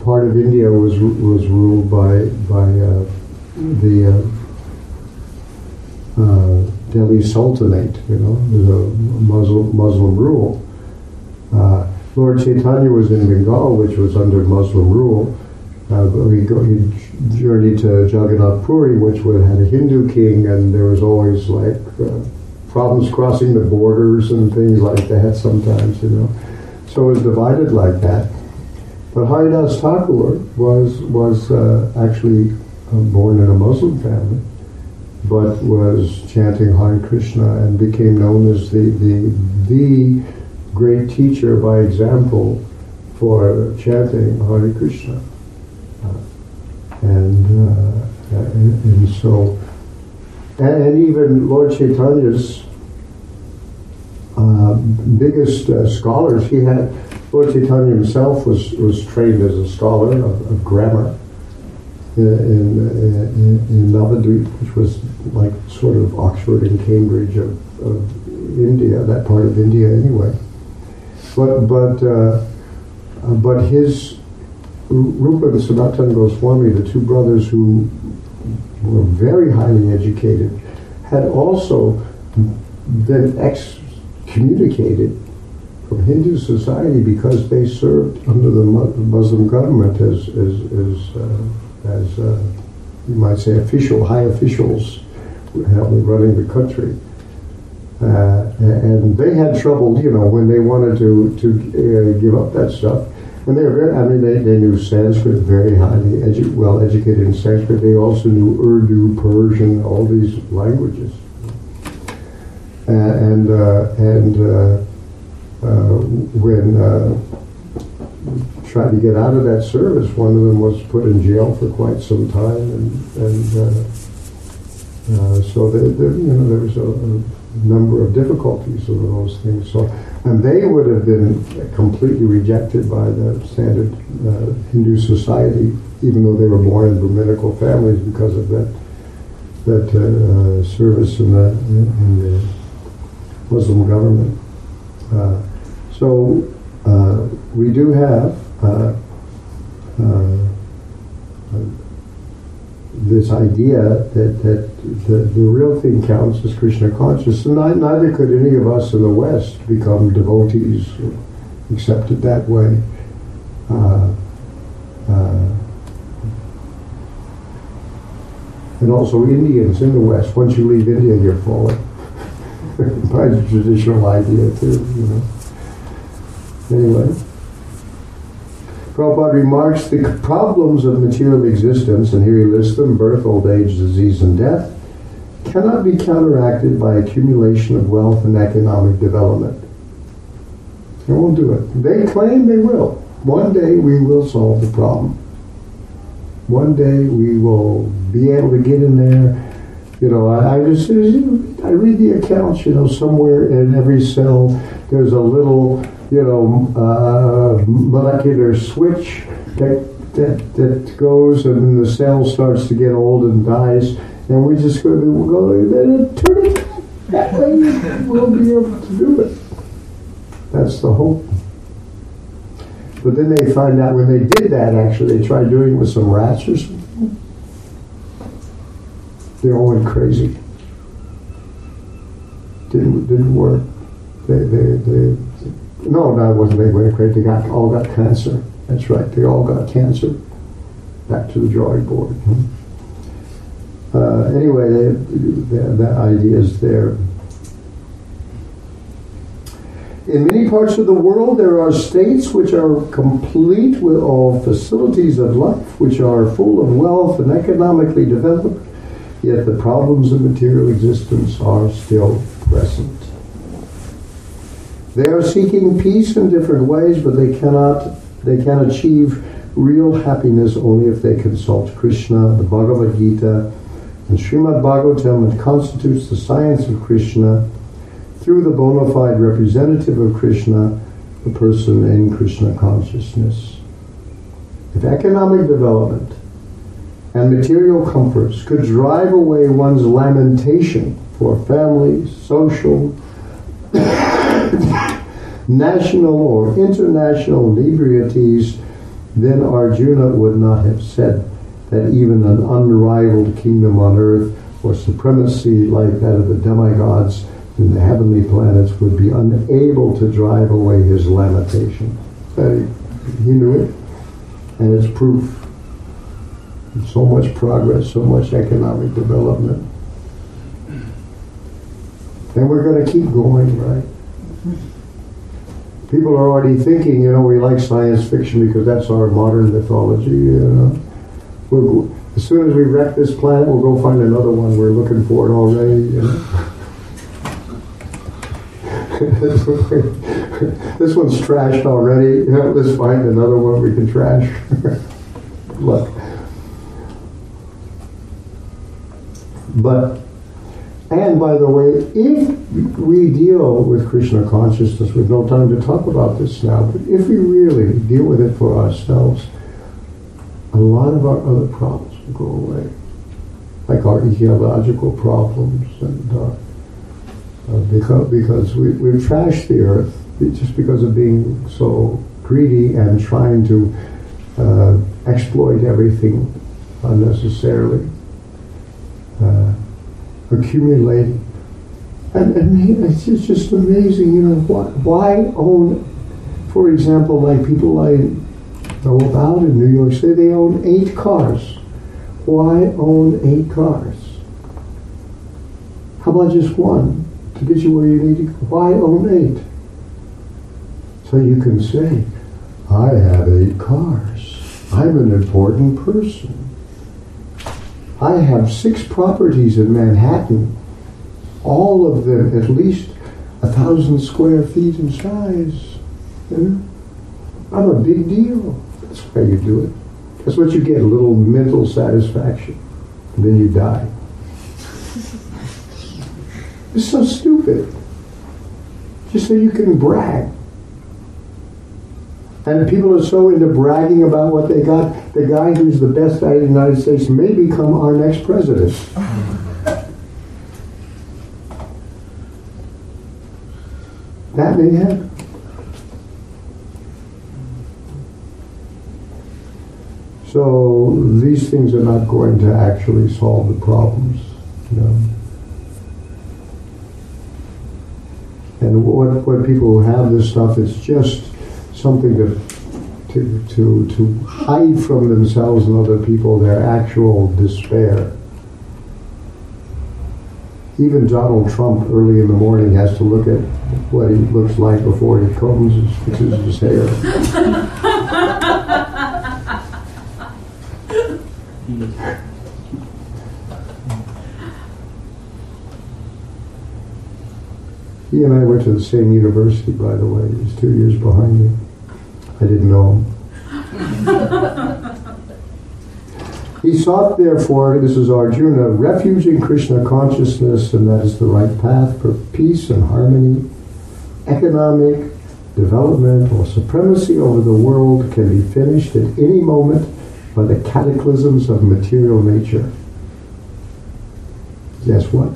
part of India was was ruled by by uh, the uh, uh, Delhi Sultanate. You know, a Muslim Muslim rule. Uh, Lord Chaitanya was in Bengal, which was under Muslim rule. Uh, he, go, journeyed to Jagannath Puri, which had a Hindu king, and there was always like uh, problems crossing the borders and things like that sometimes, you know. So it was divided like that. But Haridas Thakur was, was uh, actually uh, born in a Muslim family, but was chanting Hare Krishna and became known as the, the, the great teacher by example for chanting Hare Krishna. Uh, and, uh, and, and so and, and even Lord Chaitanya's uh, biggest uh, scholars, he had, Lord Chaitanya himself was, was trained as a scholar of, of grammar in, in, Navadvip, which was like sort of Oxford and Cambridge of, of India, that part of India anyway. But, but, uh, uh but his Rupa and Sanatan Goswami, the two brothers who were very highly educated, had also been excommunicated from Hindu society because they served under the Muslim government as as as, uh, as uh, you might say official high officials running the country. Uh, and they had trouble, you know, when they wanted to to uh, give up that stuff. And they were very, I mean, they, they knew Sanskrit very highly, edu- well educated in Sanskrit. They also knew Urdu, Persian, all these languages. Uh, and uh, and uh, uh, when uh, tried to get out of that service, one of them was put in jail for quite some time, and, and uh, uh, so there, you know, there was a, a number of difficulties of those things. So, and they would have been completely rejected by the standard uh, Hindu society, even though they were born in Brahminical families, because of that that uh, service in the, in the Muslim government. Uh, so uh, we do have uh, uh, this idea that, that the, the real thing counts is Krishna consciousness. And ni- neither could any of us in the West become devotees accepted that way. Uh, uh, and also Indians in the West, once you leave India, you're fallen. By the traditional idea too, you know. Anyway. Prabhupada remarks the problems of material existence, and here he lists them birth, old age, disease, and death, cannot be counteracted by accumulation of wealth and economic development. They won't do it. They claim they will. One day we will solve the problem. One day we will be able to get in there. You know, I, I just I read the accounts. You know, somewhere in every cell there's a little you know, uh, molecular switch that, that, that goes and the cell starts to get old and dies. And we just go, we'll go, turn it that way, we'll be able to do it. That's the hope. But then they find out when they did that, actually, they tried doing it with some rats or something. They all went crazy. Didn't, didn't work. They, they, they, no, that wasn't they crazy. They got all got cancer. That's right. They all got cancer. Back to the drawing board. Uh, anyway, that idea is there. In many parts of the world, there are states which are complete with all facilities of life, which are full of wealth and economically developed, yet the problems of material existence are still present. They are seeking peace in different ways, but they cannot they can achieve real happiness only if they consult Krishna, the Bhagavad Gita, and Srimad Bhagavatam, it constitutes the science of Krishna through the bona fide representative of Krishna, the person in Krishna consciousness. If economic development and material comforts could drive away one's lamentation for family, social, national or international inebriaties, then Arjuna would not have said that even an unrivaled kingdom on earth or supremacy like that of the demigods in the heavenly planets would be unable to drive away his lamentation. That he, knew it, and it's proof. So much progress, so much economic development. And we're going to keep going, right? Mm-hmm. People are already thinking, you know, we like science fiction because that's our modern mythology, you know. We'll, as soon as we wreck this planet, we'll go find another one. We're looking for it already, you know. this one's trashed already. You know, let's find another one we can trash. Look. But, and by the way, if we deal with Krishna consciousness, we've no time to talk about this now, but if we really deal with it for ourselves, a lot of our other problems will go away. Like our ecological problems and uh, uh, because, because we, we've trashed the earth just because of being so greedy and trying to uh, exploit everything unnecessarily, uh, accumulating. And, and it's just, just amazing, you know, why, why own, for example, like people I know about in New York City, they own eight cars. Why own eight cars? How about just one to get you where you need to go? Why own eight? So you can say, I have eight cars. I'm an important person. I have six properties in Manhattan, all of them at least a thousand square feet in size. I'm a big deal. That's why you do it. That's what you get, a little mental satisfaction. And then you die. It's so stupid. Just so you can brag. And people are so into bragging about what they got. The guy who's the best in the United States may become our next president. That may happen. So these things are not going to actually solve the problems. You know? And what, what people who have this stuff, it's just something to, to, to, to hide from themselves and other people their actual despair. Even Donald Trump early in the morning has to look at what he looks like before he combs his, fixes his hair. He and I went to the same university, by the way. He's two years behind me. I didn't know he sought, therefore, this is Arjuna, refuge in Krishna consciousness, and that is the right path for peace and harmony. Economic development or supremacy over the world can be finished at any moment by the cataclysms of material nature. Guess what?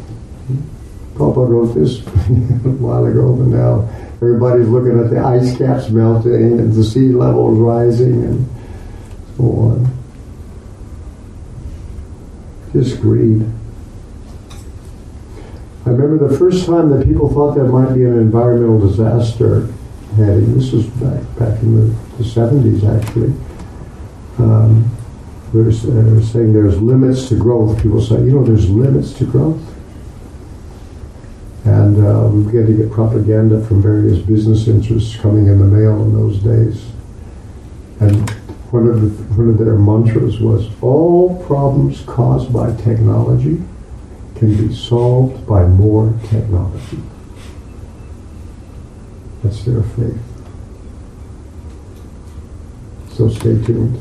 Papa wrote this a while ago, but now everybody's looking at the ice caps melting and the sea levels rising and so on. Just greed. I remember the first time that people thought there might be an environmental disaster heading. This was back back in the, the 70s, actually. Um, they were saying there's limits to growth. People say, you know, there's limits to growth. And uh, we began to get propaganda from various business interests coming in the mail in those days. And one of, the, one of their mantras was, all problems caused by technology can be solved by more technology. That's their faith. So stay tuned.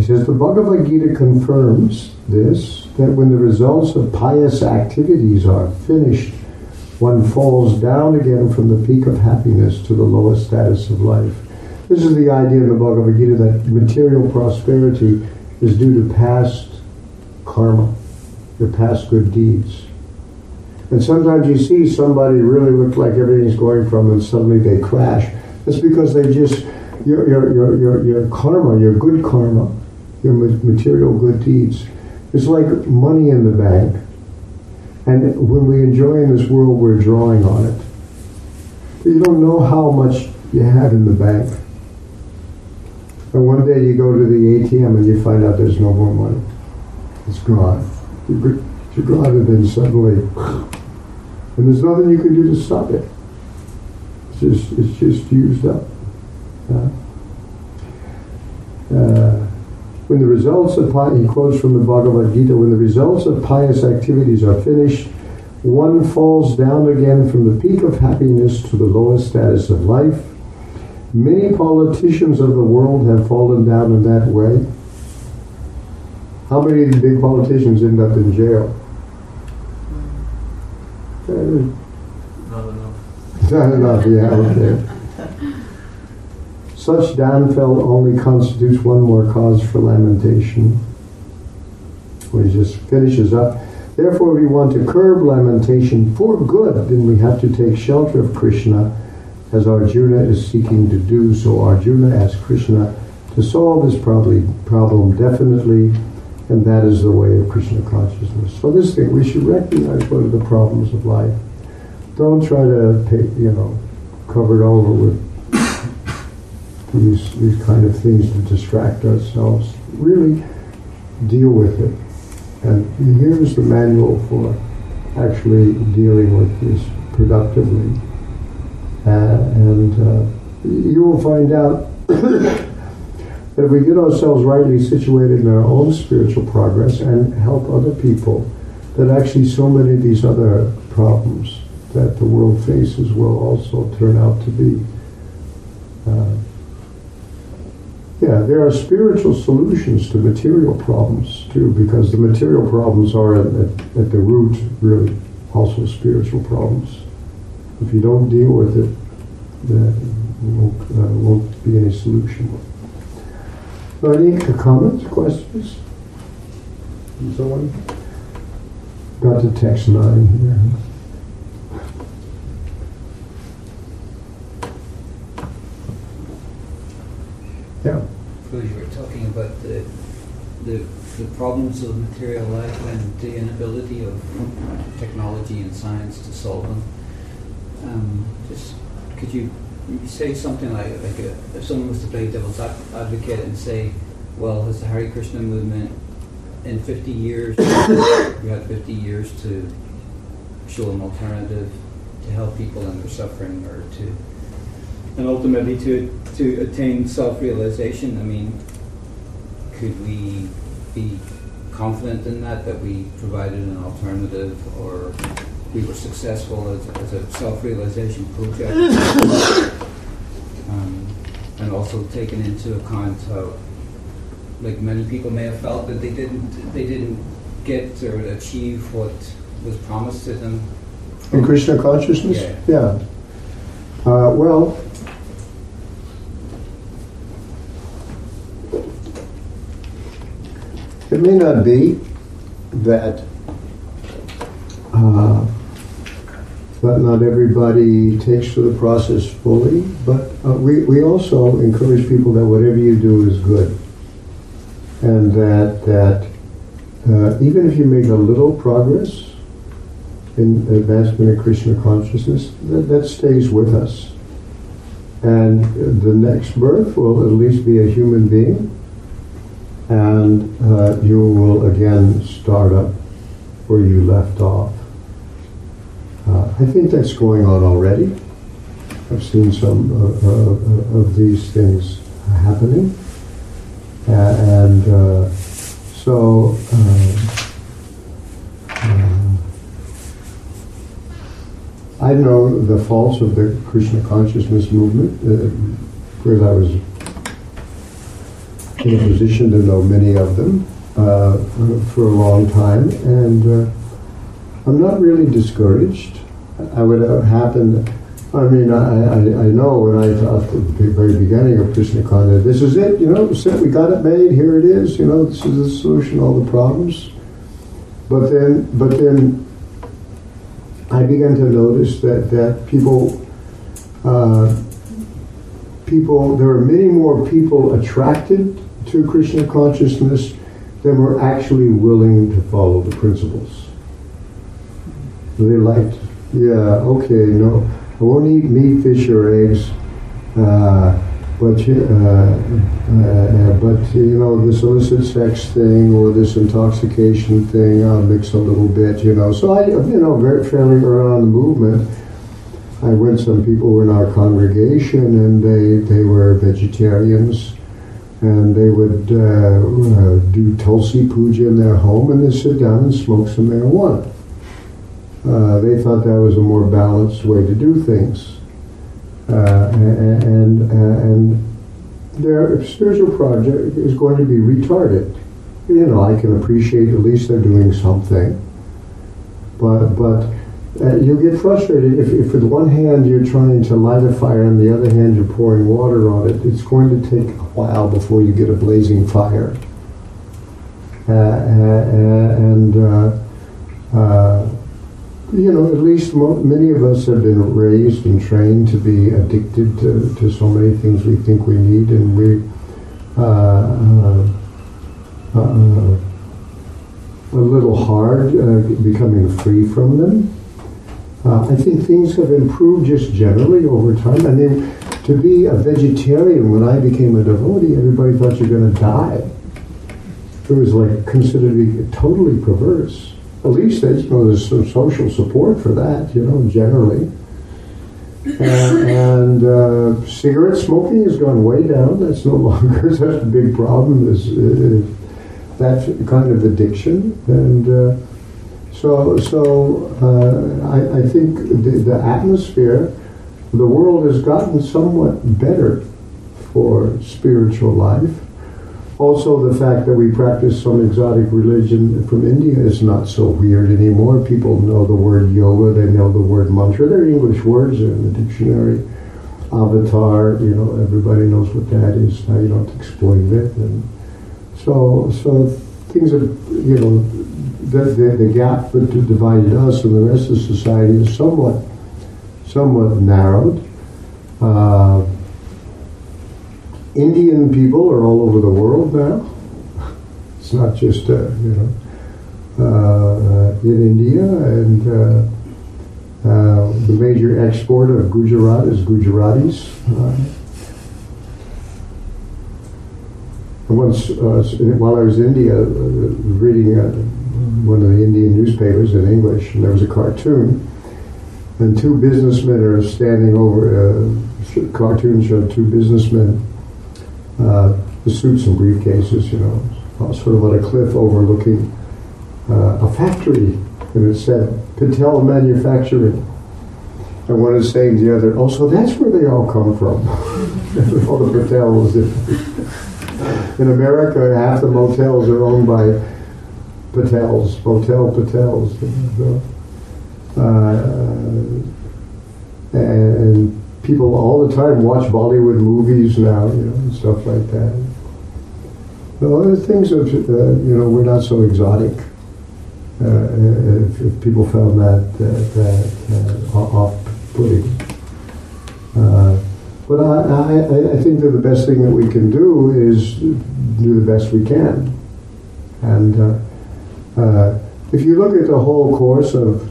He says the Bhagavad Gita confirms this that when the results of pious activities are finished, one falls down again from the peak of happiness to the lowest status of life. This is the idea in the Bhagavad Gita that material prosperity is due to past karma, your past good deeds. And sometimes you see somebody really look like everything's going from and suddenly they crash. That's because they just your, your, your, your, your karma, your good karma, your material good deeds. It's like money in the bank. And when we enjoy in this world, we're drawing on it. But you don't know how much you have in the bank. And one day you go to the ATM and you find out there's no more money. It's gone. You're gone and then suddenly, and there's nothing you can do to stop it. It's just, it's just used up. Uh, when the results of he quotes from the Bhagavad Gita, when the results of pious activities are finished, one falls down again from the peak of happiness to the lowest status of life. Many politicians of the world have fallen down in that way. How many of these big politicians end up in jail? Not enough. Not enough, yeah, okay. Such downfall only constitutes one more cause for lamentation. Where he just finishes up. Therefore, we want to curb lamentation for good, then we have to take shelter of Krishna as Arjuna is seeking to do. So Arjuna asks Krishna to solve this problem, definitely, and that is the way of Krishna consciousness. So this thing, we should recognize what are the problems of life. Don't try to, you know, cover it over with these, these kind of things to distract ourselves. Really deal with it. And here's the manual for actually dealing with this productively. Uh, and uh, you will find out that if we get ourselves rightly situated in our own spiritual progress and help other people, that actually so many of these other problems that the world faces will also turn out to be. Uh, yeah, there are spiritual solutions to material problems too, because the material problems are at, at, at the root really also spiritual problems. If you don't deal with it, there won't, uh, won't be any solution. Any comments, questions? Someone? Got to text nine here. Yeah. Because about the, the, the problems of material life and the inability of technology and science to solve them. Um, just could you say something like, like a, if someone was to play devil's advocate and say, well, has the Hare Krishna movement in 50 years, you had 50 years to show an alternative to help people in their suffering or to, and ultimately to, to attain self-realization. I mean, could we be confident in that, that we provided an alternative or we were successful as, as a self-realization project? um, and also taking into account how like many people may have felt that they didn't they didn't get or achieve what was promised to them. In Krishna consciousness? Yeah. Yeah. Uh, well, it may not be that uh, but not everybody takes to the process fully. But uh, we, we also encourage people that whatever you do is good and that that uh, even if you make a little progress in advancement of Krishna consciousness, that, that stays with us. And the next birth will at least be a human being, and uh, you will again start up where you left off. Uh, I think that's going on already. I've seen some uh, uh, of these things happening. Uh, and uh, so I know the faults of the Krishna consciousness movement because I was in a position to know many of them uh, for a long time, and uh, I'm not really discouraged. I would have happened I mean, I, I, I know when I thought at the very beginning of Krishna Consciousness, this is it, you know, it, we got it made, here it is, you know, this is the solution to all the problems. But then, but then I began to notice that, that people, uh, people, there are many more people attracted to Krishna consciousness than were actually willing to follow the principles. They liked, yeah, okay, no, I won't eat meat, fish, or eggs. Uh, but uh, uh, but you know this illicit sex thing or this intoxication thing, I'll mix a little bit. You know, so I you know very fairly early on the movement. I went. Some people were in our congregation, and they they were vegetarians, and they would uh, uh do tulsi puja in their home, and they sit down and smoke some marijuana. Uh, they thought that was a more balanced way to do things. Uh, and, uh, and their spiritual project is going to be retarded. You know, I can appreciate at least they're doing something. But, but uh, you get frustrated if, if with one hand you're trying to light a fire and the other hand you're pouring water on it. It's going to take a while before you get a blazing fire. Uh, and uh, you know, at least mo- many of us have been raised and trained to be addicted to, to so many things we think we need, and we uh, uh, uh, a little hard uh, becoming free from them. Uh, I think things have improved just generally over time. I mean, to be a vegetarian when I became a devotee, everybody thought you're going to die. It was like considered to be totally perverse. At least you know there's some social support for that, you know, generally. And, and uh, cigarette smoking has gone way down. That's no longer such a big problem as uh, that kind of addiction. And uh, so, so uh, I, I think the, the atmosphere, the world has gotten somewhat better for spiritual life. Also, the fact that we practice some exotic religion from India is not so weird anymore. People know the word yoga, they know the word mantra. They're English words, they're in the dictionary. Avatar, you know, everybody knows what that is. Now you don't explain it. And so, so things have, you know, the, the, the gap that divided us and the rest of society is somewhat, somewhat narrowed. Uh, Indian people are all over the world now. It's not just, uh, you know, uh, in India, and uh, uh, the major export of Gujarat is Gujaratis. Uh, once, while I was in India, reading one of the Indian newspapers in English, and there was a cartoon, and two businessmen are standing over. Uh, cartoon showed two businessmen uh, suits and briefcases, you know, sort of on a cliff overlooking uh, a factory, and it said Patel Manufacturing. And one is saying to the other, "Oh, so that's where they all come from." all the Patels. In America, half the motels are owned by Patels, motel Patels. Uh, and people all the time watch Bollywood movies now, you know, and stuff like that. No, other things of, uh, you know, we're not so exotic. Uh, if, if, people found that that, that uh, off-putting. Uh, but I, I, I think that the best thing that we can do is do the best we can. And uh, if you look at the whole course of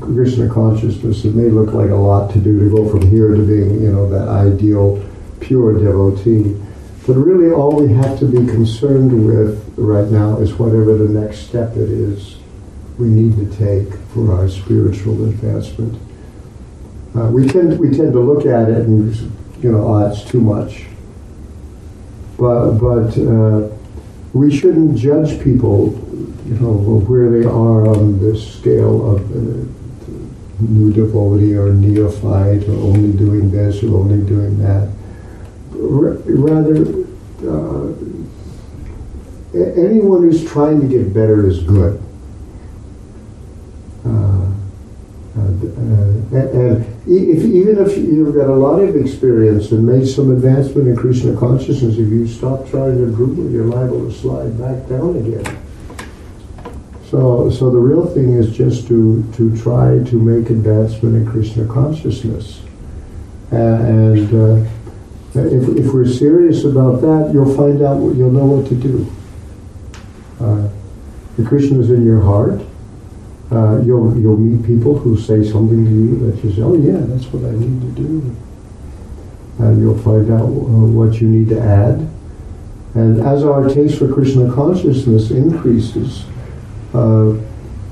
Krishna consciousness, it may look like a lot to do to go from here to being, you know, that ideal, pure devotee. But really, all we have to be concerned with right now is whatever the next step it is we need to take for our spiritual advancement. Uh, we tend we tend to look at it and you know, oh, it's too much. But but uh, we shouldn't judge people you know, where they are on this scale of uh, new devotee or neophyte or only doing this or only doing that. Rather, uh, anyone who's trying to get better is good. Uh, and, uh, and if, even if you've got a lot of experience and made some advancement in Krishna consciousness, if you stop trying to improve, you're liable to slide back down again. So, so the real thing is just to, to try to make advancement in Krishna consciousness. and uh, if, if we're serious about that, you'll find out, what, you'll know what to do. Uh, the Krishna is in your heart. Uh, you'll, you'll meet people who say something to you that you say, oh yeah, that's what I need to do. And you'll find out uh, what you need to add. And as our taste for Krishna consciousness increases, uh,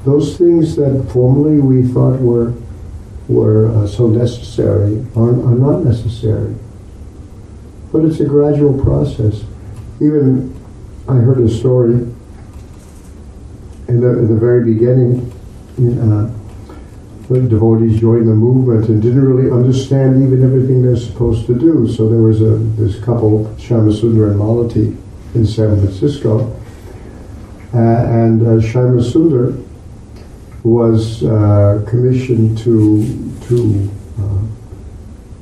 those things that formerly we thought were were uh, so necessary are, are not necessary. But it's a gradual process. Even I heard a story in the, in the very beginning. Uh, the devotees joined the movement and didn't really understand even everything they're supposed to do. So there was a this couple, Shamasundar and Malati, in San Francisco, and uh, Sundar was uh, commissioned to to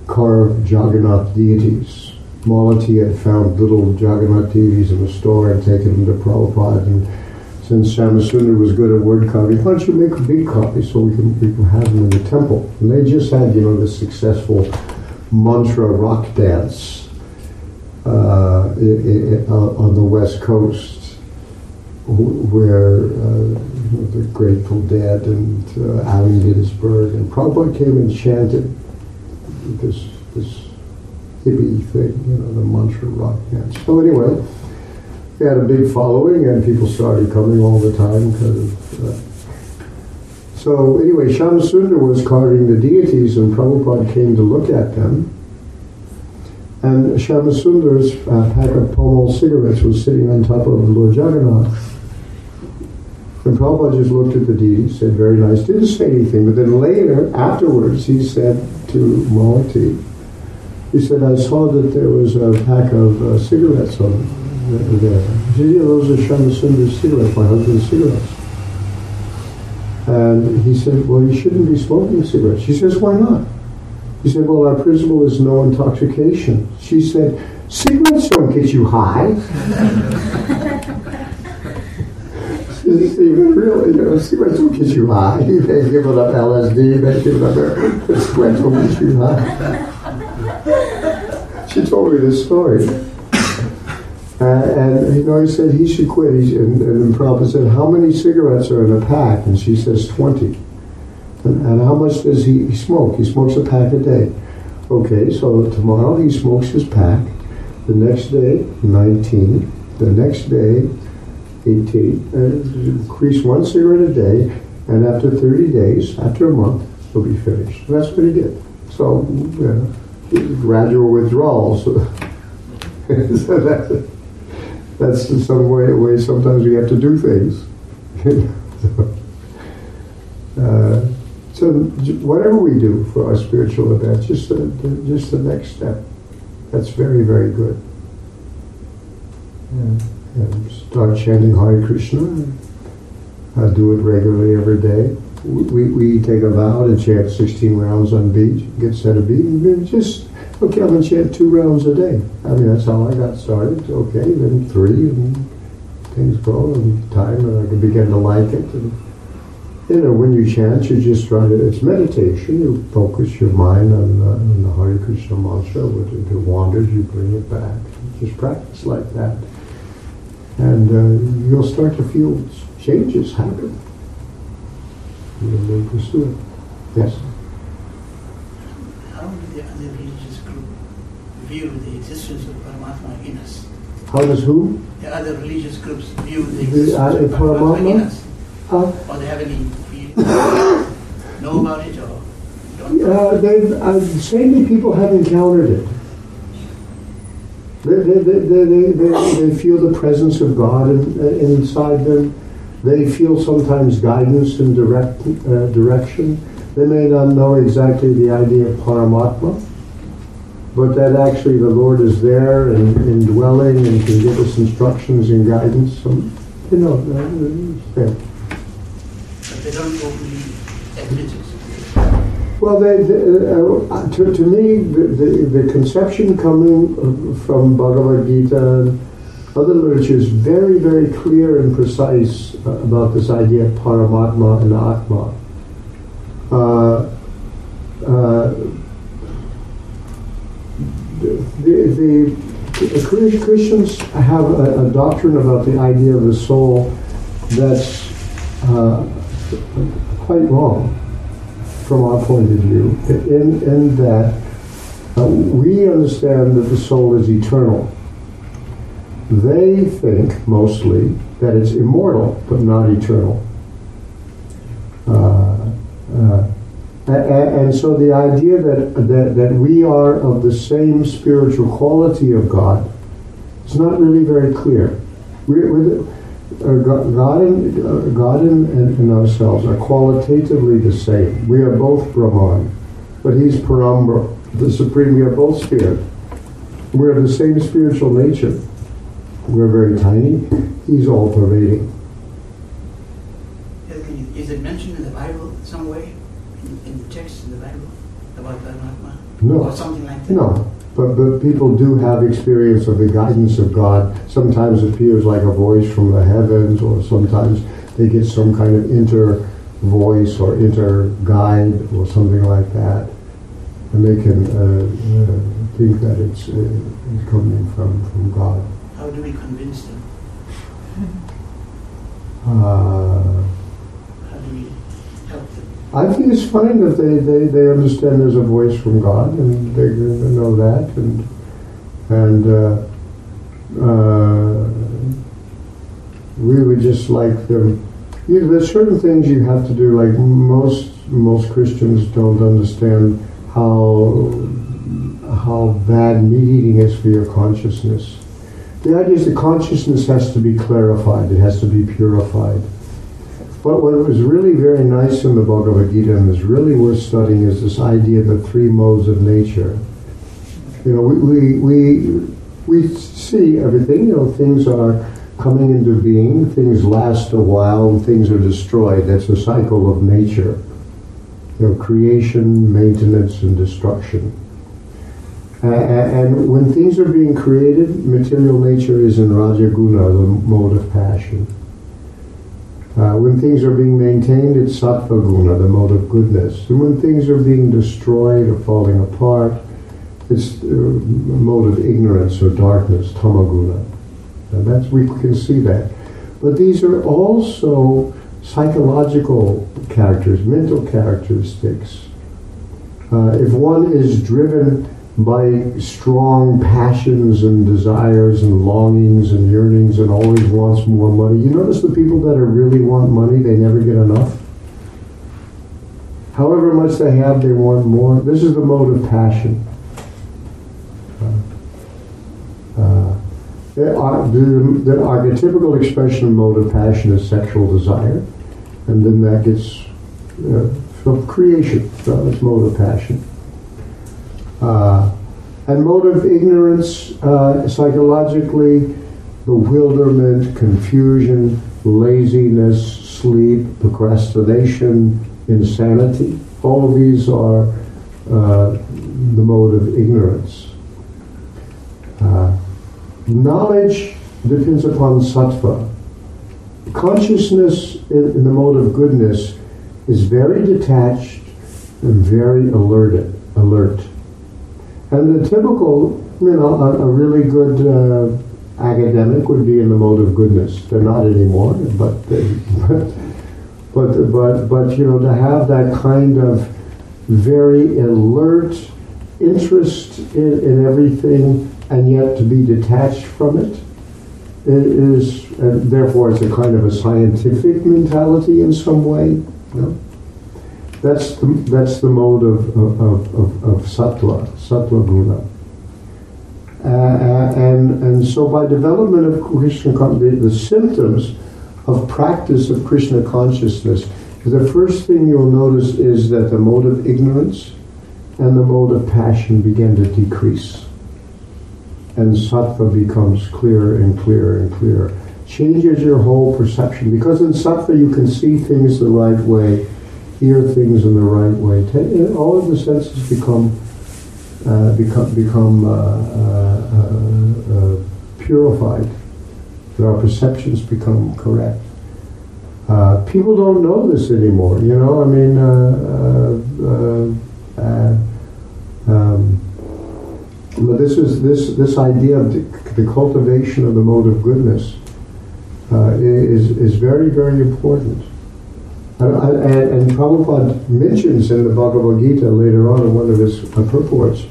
carve Jagannath deities. Malati had found little Jagannath deities in a store and taken them to Prabhupada and since Shamasundar was good at word copy, why don't you make a big copy so we can, we can have them in the temple? And they just had, you know, the successful mantra rock dance uh, i- i- i- on the West Coast, where uh, the Grateful Dead and uh, Allen Ginsberg and Prabhupada came and chanted this this hippie thing, you know, the mantra rock dance. So anyway, we had a big following, and people started coming all the time because. Uh, so anyway, Shamasundar was carving the deities, and Prabhupada came to look at them. And Shamasundar's uh, pack of Pall cigarettes was sitting on top of Lord Jagannath. And Prabhupada just looked at the deity, said, very nice, didn't say anything. But then later, afterwards, he said to Malati, he said, I saw that there was a pack of uh, cigarettes on there. He said, yeah, those are Shamasundar's cigarettes, my husband's cigarettes. And he said, well, you shouldn't be smoking cigarettes. She says, why not? He said, well, our principle is no intoxication. She said, cigarettes don't get you high. She said, really, you know, don't get you high. You may give up LSD, you may give up don't get you high. She told me this story. Uh, and you know, he said he should quit. He, and, and then Prabhupada said, "How many cigarettes are in a pack?" And she says, 20. And, and how much does he smoke? He smokes a pack a day. Okay, so tomorrow he smokes his pack. The next day, 19. The next day, 18. And increase one cigarette a day. And after 30 days, after a month, he'll be finished. And that's what he did. So, yeah, gradual withdrawals. so that's, that's some way, way sometimes we have to do things. so, uh, so whatever we do for our spiritual events, just the, just the next step. That's very, very good. And, and start chanting Hare Krishna. Uh, do it regularly every day. We, we, take a vow to chant 16 rounds on beat, get set a beat, and just, okay, I'm going to chant two rounds a day. I mean, that's how I got started. Okay, then three, and things go, and time, and I can begin to like it. And, you know, when you chant, you just try to, it's meditation. You focus your mind on, uh, on the Hare Krishna mantra. When it wanders, you bring it back. Just practice like that. And uh, you'll start to feel changes happen. You'll pursue it. Yes? How do the other religious group view the existence of Paramatma in us? How does who? The other religious groups view the The existence of Paramatma in us? Uh, Or they have any know about it or don't? Uh, they've, uh, certainly people have encountered it. They, they, they, they, they, they, feel the presence of God in, uh, inside them. They feel sometimes guidance and direct, uh, direction. They may not know exactly the idea of Paramatma, but that actually the Lord is there and indwelling and can give us instructions and guidance. So, you know, uh, it's there. But they don't openly admit it. Well, they, they, uh, to, to me, the, the, conception coming uh, from Bhagavad Gita and other literature is very, very clear and precise uh, about this idea of Paramatma and Atma. Uh, uh, the, the, the Christians have a, a doctrine about the idea of the soul that's uh, quite wrong from our point of view, in, in that uh, we understand that the soul is eternal. They think mostly that it's immortal but not eternal. Uh, uh, and so the idea that, that, that we are of the same spiritual quality of God is not really very clear. We're, we're the, God and, uh, God and, and, ourselves are qualitatively the same. We are both Brahman, but He's Parabrahman, the Supreme. We are both Spirit. We're of the same spiritual nature. We're very tiny. He's all pervading. Is it mentioned in the Bible some way, in, in the text in the Bible, about Paramatma? No. Or something like that? No, but, but people do have experience of the guidance of God. Sometimes it appears like a voice from the heavens, or sometimes they get some kind of inter voice or inter guide or something like that. And they can uh, uh, think that it's, uh, it's coming from, from God. How do we convince them? Uh, How do we help them? I think it's fine that they, they, they understand there's a voice from God and they know that and and uh, uh, we would just like them. You know, there's certain things you have to do. Like most most Christians don't understand how how bad meat eating is for your consciousness. The idea is the consciousness has to be clarified. It has to be purified. But what was really very nice in the Bhagavad Gita and is really worth studying is this idea of the three modes of nature. You know, we, we, we, we see everything, you know, things are coming into being, things last a while, and things are destroyed. That's a cycle of nature. You know, creation, maintenance, and destruction. Uh, and when things are being created, material nature is in Rajaguna, the mode of passion. Uh, when things are being maintained, it's sattva guna, the mode of goodness. And when things are being destroyed or falling apart, it's uh, a mode of ignorance or darkness, tamaguna. And that's we can see that. But these are also psychological characters, mental characteristics. Uh, if one is driven by strong passions and desires and longings and yearnings and always wants more money. You notice the people that really want money, they never get enough. However much they have, they want more. This is the mode of passion. Uh, uh, the, the archetypical expression of mode of passion is sexual desire, and then that gets uh, creation. So it's mode of passion. Uh, and motive ignorance, uh, psychologically, bewilderment, confusion, laziness, sleep, procrastination, insanity. All of these are uh, the mode of ignorance. Uh, knowledge depends upon sattva. Consciousness in, in, the mode of goodness is very detached and very alerted, alert. And the typical, you know, a, a really good uh, academic would be in the mode of goodness. They're not anymore, but they, but, but but but you know to have that kind of very alert interest in, in everything and yet to be detached from it, is and therefore it's a kind of a scientific mentality in some way. You know? That's the, that's the mode of, of, of, of sattva, sattva guna. Uh, uh, and, and so by development of Krishna, the, the symptoms of practice of Krishna consciousness, the first thing you'll notice is that the mode of ignorance and the mode of passion begin to decrease. And sattva becomes clearer and clearer and clearer. Changes your whole perception. Because in sattva you can see things the right way hear things in the right way. All of the senses become uh, become become uh, uh, uh purified. Our perceptions become correct. Uh, people don't know this anymore. You know, I mean, um, but this is this this idea of the, the, cultivation of the mode of goodness is is very very important. And, and, and Prabhupada mentions in the Bhagavad Gita later on in one of his purports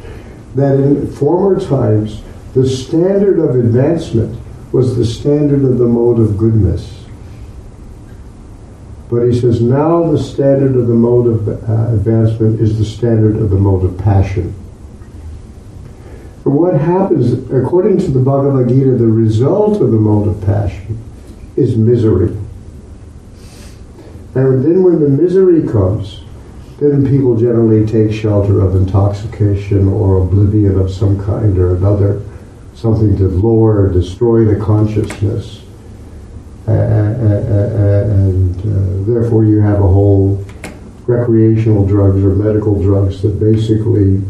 that in former times the standard of advancement was the standard of the mode of goodness. But he says now the standard of the mode of uh, advancement is the standard of the mode of passion. But what happens, according to the Bhagavad Gita, the result of the mode of passion is misery. And then when the misery comes, then people generally take shelter of intoxication or oblivion of some kind or another, something to lower or destroy the consciousness. And uh, therefore you have a whole recreational drugs or medical drugs that basically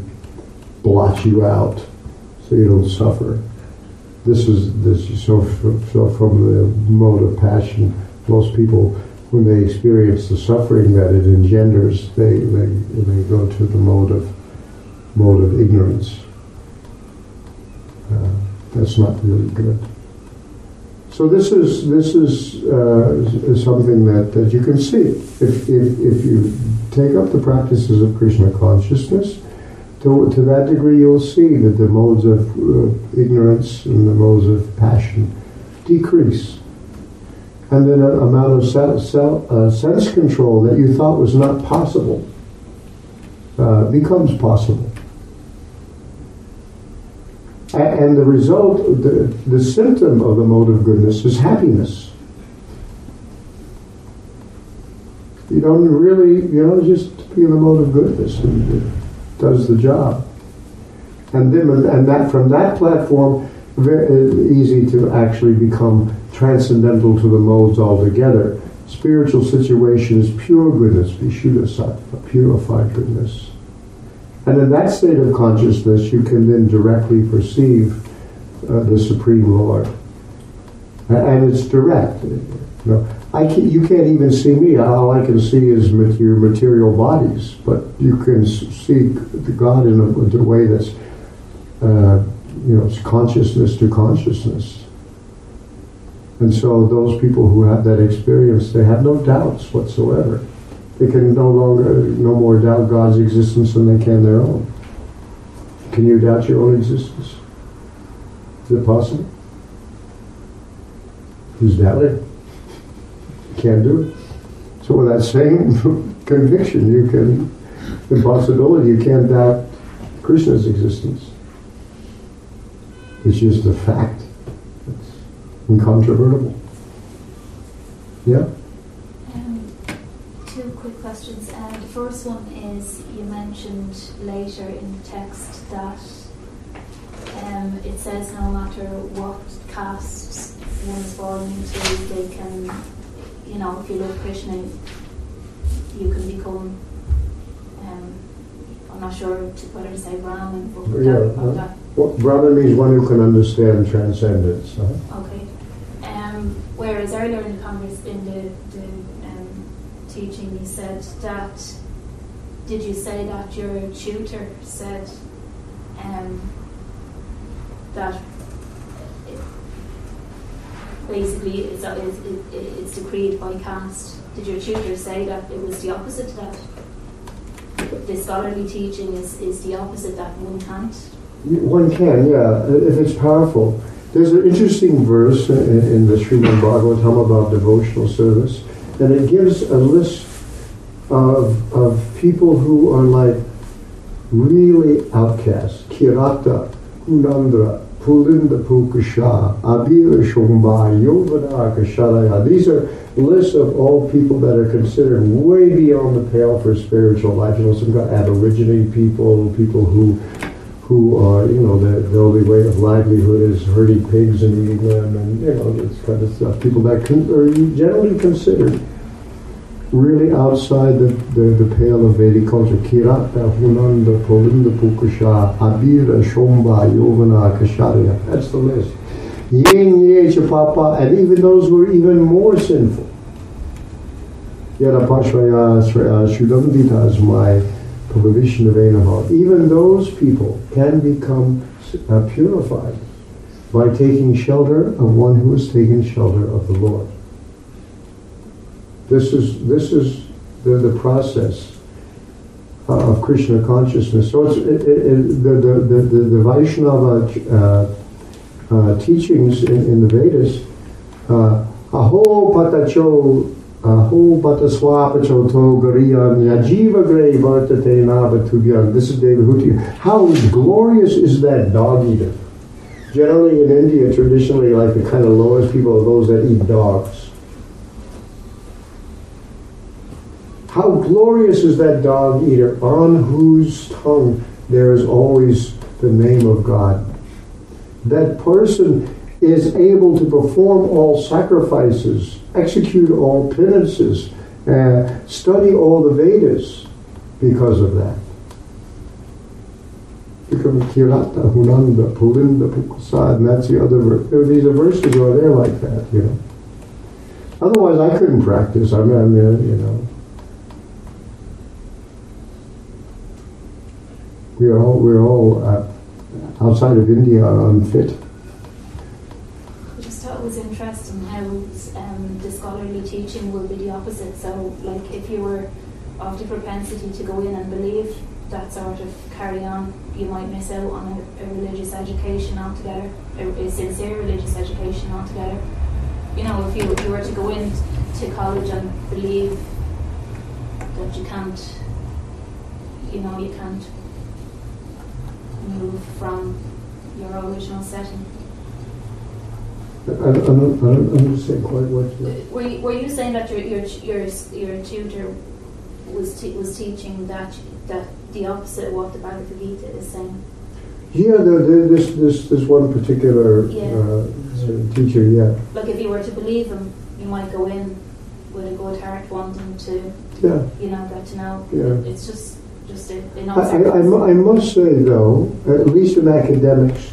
blot you out so you don't suffer. This is this so so from the mode of passion. Most people, when they experience the suffering that it engenders, they they, they go to the mode of mode of ignorance. Uh, that's not really good. So this is this is, uh, is something that, that you can see if, if, if you take up the practices of Krishna consciousness. To, to that degree, you'll see that the modes of uh, ignorance and the modes of passion decrease, and then an amount of uh, sense control that you thought was not possible uh, becomes possible. And the result, the, the symptom of the mode of goodness is happiness. You don't really, you know, just be in the mode of goodness and it does the job. And then, and that from that platform, very easy to actually become transcendental to the modes altogether. Spiritual situation is pure goodness, vishuddha sattva, purified goodness. And in that state of consciousness, you can then directly perceive uh, the Supreme Lord. And it's direct. You, know, I can, you can't even see me. All I can see is material, material bodies. But you can see God in a, in a way that's, uh, you know, it's consciousness to consciousness. And so those people who have that experience, they have no doubts whatsoever. They can no longer, no more doubt God's existence than they can their own. Can you doubt your own existence? Is it possible? Who's doubted? Can't do it. So with that same conviction, you can, impossibility, you can't doubt Krishna's existence. It's just a fact. Incontrovertible. Yeah? two quick questions. Uh, the first one is you mentioned later in the text that um, it says no matter what caste one is born into, they can, you know, if you love Krishna, you can become. Um, I'm not sure whether to say Brahmin, but Yeah, that, uh, that, Well, brother means one who can understand transcendence. Huh? Okay. Um, whereas earlier in the congress, in the, the um, teaching, you said that. Did you say that your tutor said um, that it, basically it's, it's, it's decreed by caste? Did your tutor say that it was the opposite? That the scholarly teaching is, is the opposite that one can't? One can, yeah, if it's powerful. There's an interesting verse in, in the Srimad Bhagavatam about devotional service, and it gives a list of, of people who are like really outcasts. Kirata, Kunandra, Pulinda Pukusha, Abira Yovana Kasharaya. These are lists of all people that are considered way beyond the pale for spiritual life. You know, some of aborigine people, people who who are, you know, their, their only way of livelihood is herding pigs and eating them, and you know, this kind of stuff. People that con- are generally considered really outside the, the, the pale of Vedic culture. Kirata, Hunanda, Polinda, Pukasha, Abira, Shomba, Yovana, Kasharya. That's the list. Yin, Ye, Chapapa, and even those who are even more sinful. Yarapashvaya, uh, Shudamdita is my. Even those people can become uh, purified by taking shelter of one who has taken shelter of the Lord. This is this is the, the process uh, of Krishna consciousness. So it's it, it, it, the, the, the, the, the Vaishnava uh, uh, teachings in, in the Vedas, uh, aho patacho This is Devahuti. How glorious is that dog eater? Generally in India, traditionally, like the kind of lowest people are those that eat dogs. How glorious is that dog eater on whose tongue there is always the name of God. That person is able to perform all sacrifices, execute all penances, uh, study all the Vedas because of that. Become Kirata, Hunanda, Pulinda, Pukusad, and that's the other verse. These verses are there like that, you know. Otherwise, I couldn't practice. I mean, I mean, you know. We're all we're all uh, outside of India unfit. I just thought it was interesting how um, the scholarly teaching will be the opposite. So, like, if you were of the propensity to go in and believe that sort of carry on, you might miss out on a, a religious education altogether, a, a sincere religious education altogether. You know, if you, if you were to go in to college and believe that you can't, you know, you can't move from your original setting. I, I, don't, I don't understand quite what you. Were you, were you saying that your your your, your tutor was te- was teaching that that the opposite of what the Bhagavad Gita is saying? Yeah, the, the, this this this one particular Yeah. uh, teacher. Yeah, Like if you were to believe him, you might go in with a good heart, wanting to yeah. you know get to know. Yeah. It's just just a, I, I, I mu- I circumstances. must say, though, at least in academics,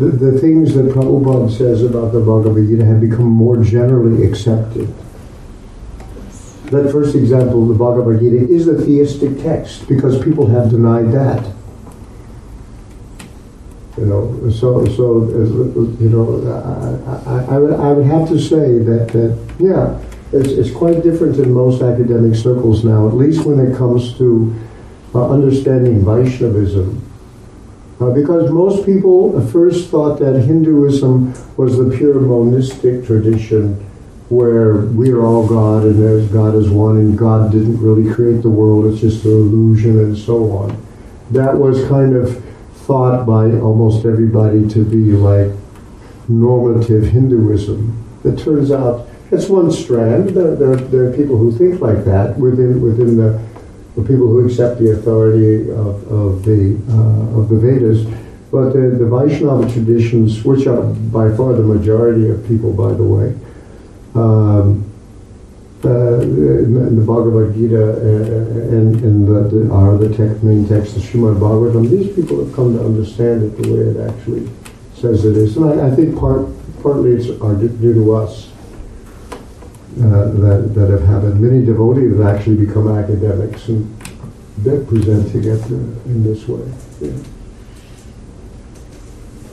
the, the things that Prabhupada says about the Bhagavad Gita have become more generally accepted. That first example, the Bhagavad Gita, is a theistic text because people have denied that. You know, so so uh, you know, I, I, I would I would have to say that that yeah, it's it's quite different in most academic circles now, at least when it comes to uh, understanding Vaishnavism. Uh, because most people first thought that Hinduism was the pure monistic tradition where we are all God and there's God is one and God didn't really create the world, it's just an illusion and so on. That was kind of thought by almost everybody to be like normative Hinduism. It turns out it's one strand. There, there, there are people who think like that within within the the people who accept the authority of, of the uh, of the Vedas. But the, the Vaishnava traditions, which are by far the majority of people, by the way, um, uh, the Bhagavad Gita uh, and, and the, the, are the main text, the Srimad Bhagavatam, these people have come to understand it the way it actually says it is. And I, I think part, partly it's due to us uh, that, that have happened. Many devotees have actually become academics and they're presenting it uh, in this way. Yeah.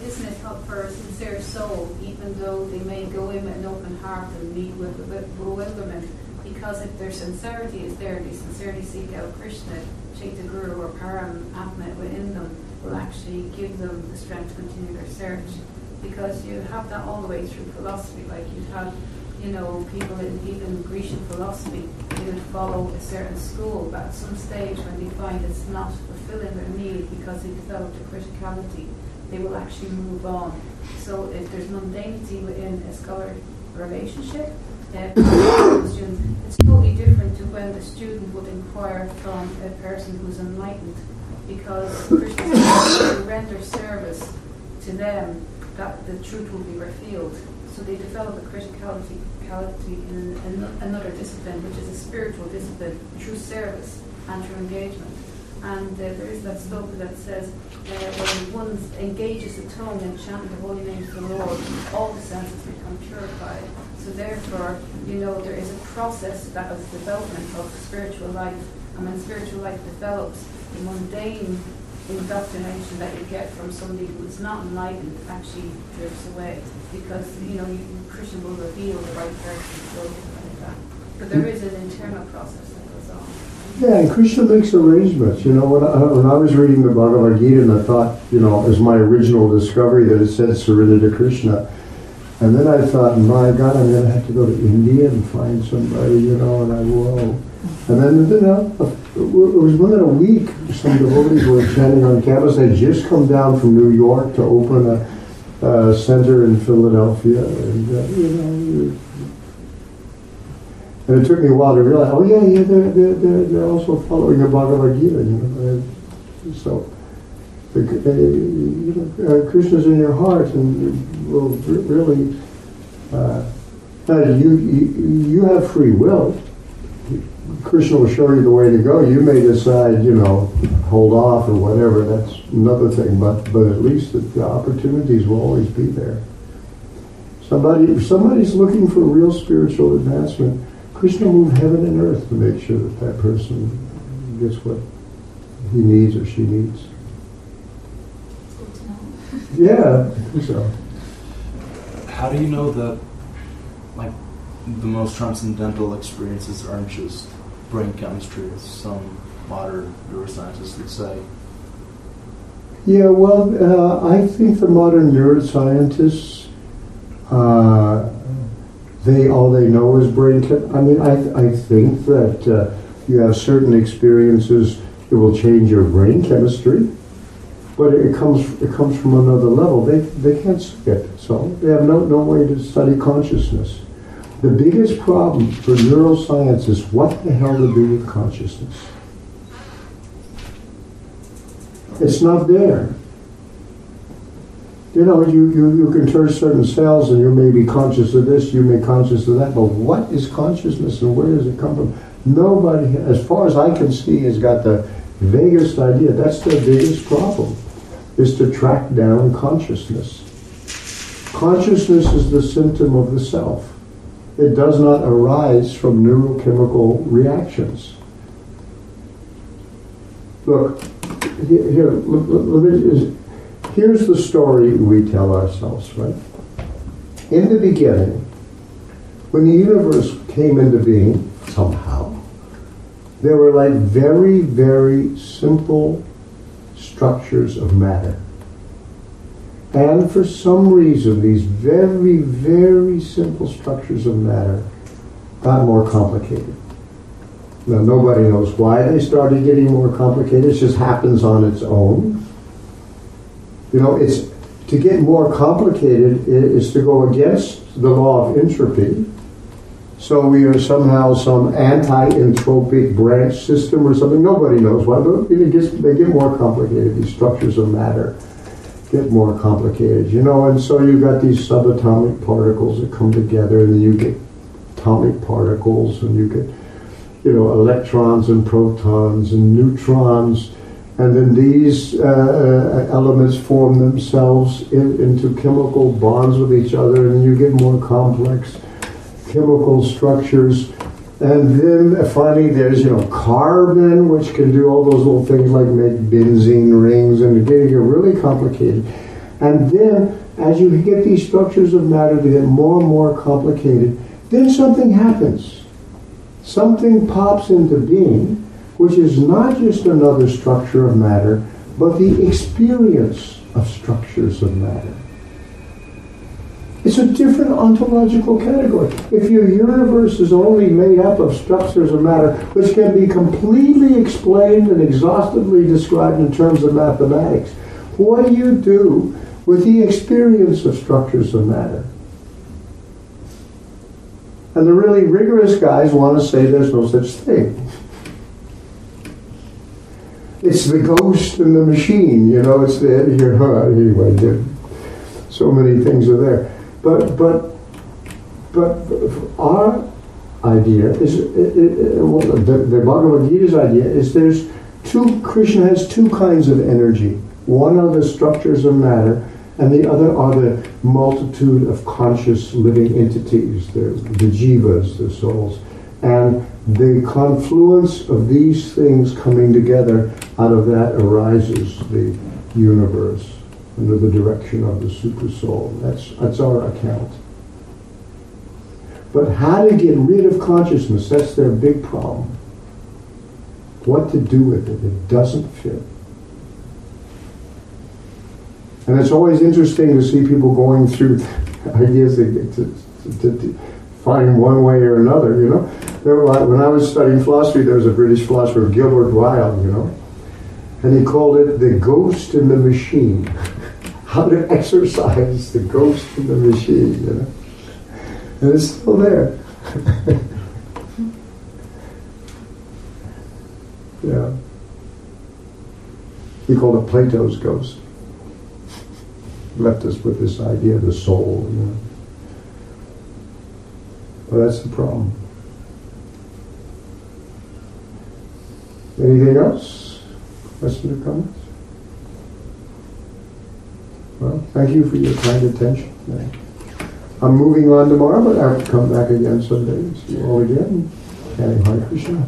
Isn't it up for a sincere soul, even though they may go in with an open heart and meet with with bewilderment? Because if their sincerity is there, they sincerely seek out Krishna, Chaitanya Guru or Param within them, will actually give them the strength to continue their search. Because you have that all the way through philosophy, like you'd have, you know, people in even Grecian philosophy, they would follow a certain school, but at some stage when they find it's not fulfilling their need because they developed a criticality, they will actually move on. So if there's mundanity within a scholar relationship, uh, it's totally different to when the student would inquire from a person who's enlightened, because Christians render service to them that the truth will be revealed. So they develop a criticality criticality in another discipline, which is a spiritual discipline, through service and through engagement. And uh, there is that sloka that says, uh, when one engages the tongue and chanting the holy name of the Lord, all the senses become purified. So therefore, you know, there is a process that is development of spiritual life. And when spiritual life develops, the mundane indoctrination that you get from somebody who is not enlightened actually drifts away. Because, you know, you, Krishna will reveal the right person to that. But there is an internal process that goes on. Yeah, and Krishna makes arrangements. You know, when I, when I was reading the Bhagavad Gita, and I thought, you know, as my original discovery that it said surrender to Krishna. And then I thought, my God, I'm going to have to go to India and find somebody, you know, and I will. And then, you know, it was within a week, some devotees were chanting on campus. They'd just come down from New York to open a, a center in Philadelphia. And, uh, you know, and it took me a while to realize, oh yeah, yeah, they're, they're, they're, also following the Bhagavad Gita, you know. And so, uh, you know, uh, Krishna's in your heart and will really, uh, uh, you, you, you have free will. Krishna will show you the way to go. You may decide, you know, hold off or whatever. That's another thing. But but at least the, the opportunities will always be there. Somebody if somebody's looking for real spiritual advancement. Krishna moved heaven and earth to make sure that that person gets what he needs or she needs. It's good to know. Yeah, I think so. How do you know that, like, the most transcendental experiences aren't just brain chemistry, as some modern neuroscientists would say? Yeah, well, uh, I think the modern neuroscientists, uh, they all they know is brain. Chem- I mean, I I think that uh, you have certain experiences it will change your brain chemistry, but it comes it comes from another level. They they can't see it, so they have no no way to study consciousness. The biggest problem for neuroscience is what the hell to do with consciousness. It's not there. You know, you, you, you can turn certain cells and you may be conscious of this, you may be conscious of that, but what is consciousness and where does it come from? Nobody, as far as I can see, has got the vaguest idea. That's their biggest problem, is to track down consciousness. Consciousness is the symptom of the self. It does not arise from neurochemical reactions. Look, here, is- here's the story we tell ourselves, right? In the beginning, when the universe came into being, somehow, there were like very, very simple structures of matter. And for some reason, these very, very simple structures of matter got more complicated. Now, nobody knows why they started getting more complicated. It just happens on its own. You know, it's to get more complicated is to go against the law of entropy. So we are somehow some anti-entropic branch system or something. Nobody knows why, but gets, they get more complicated. These structures of matter get more complicated, you know. And so you've got these subatomic particles that come together, and you get atomic particles, and you get you know, electrons and protons and neutrons, and then these uh, uh, elements form themselves in, into chemical bonds with each other, and you get more complex chemical structures. And then uh, finally, there's you know carbon, which can do all those little things like make benzene rings, and getting get really complicated. And then, as you get these structures of matter to get more and more complicated, then something happens something pops into being which is not just another structure of matter, but the experience of structures of matter. It's a different ontological category. If your universe is only made up of structures of matter, which can be completely explained and exhaustively described in terms of mathematics, what do you do with the experience of structures of matter? And the really rigorous guys want to say there's no such thing. It's the ghost in the machine, you know. It's the you know, anyway. the- So many things are there, but but but our idea is it, it, well, the, the Bhagavad Gita's idea is there's two. Krishna has two kinds of energy. One are the structures of matter, and the other are the multitude of conscious living entities, the, the jivas, the souls. And the confluence of these things coming together, out of that arises the universe under the direction of the super soul. That's, that's our account. But how to get rid of consciousness, that's their big problem. What to do with it, it doesn't fit. And it's always interesting to see people going through ideas to, to, to, find one way or another, you know. When I was studying philosophy, there was a British philosopher, Gilbert Ryle, you know, and he called it the ghost in the machine. How to exercise the ghost in the machine, you know. And it's still there. yeah. He called it Plato's ghost left us with this idea of the soul. You know. Well, that's the problem. Anything else? Questions or comments? Well, thank you for your kind attention. I'm moving on tomorrow, but I have to come back again someday. See you all again. Hare Krishna.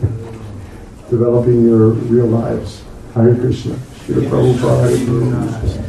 Developing your real lives. Hare Krishna. Shri Prabhupada.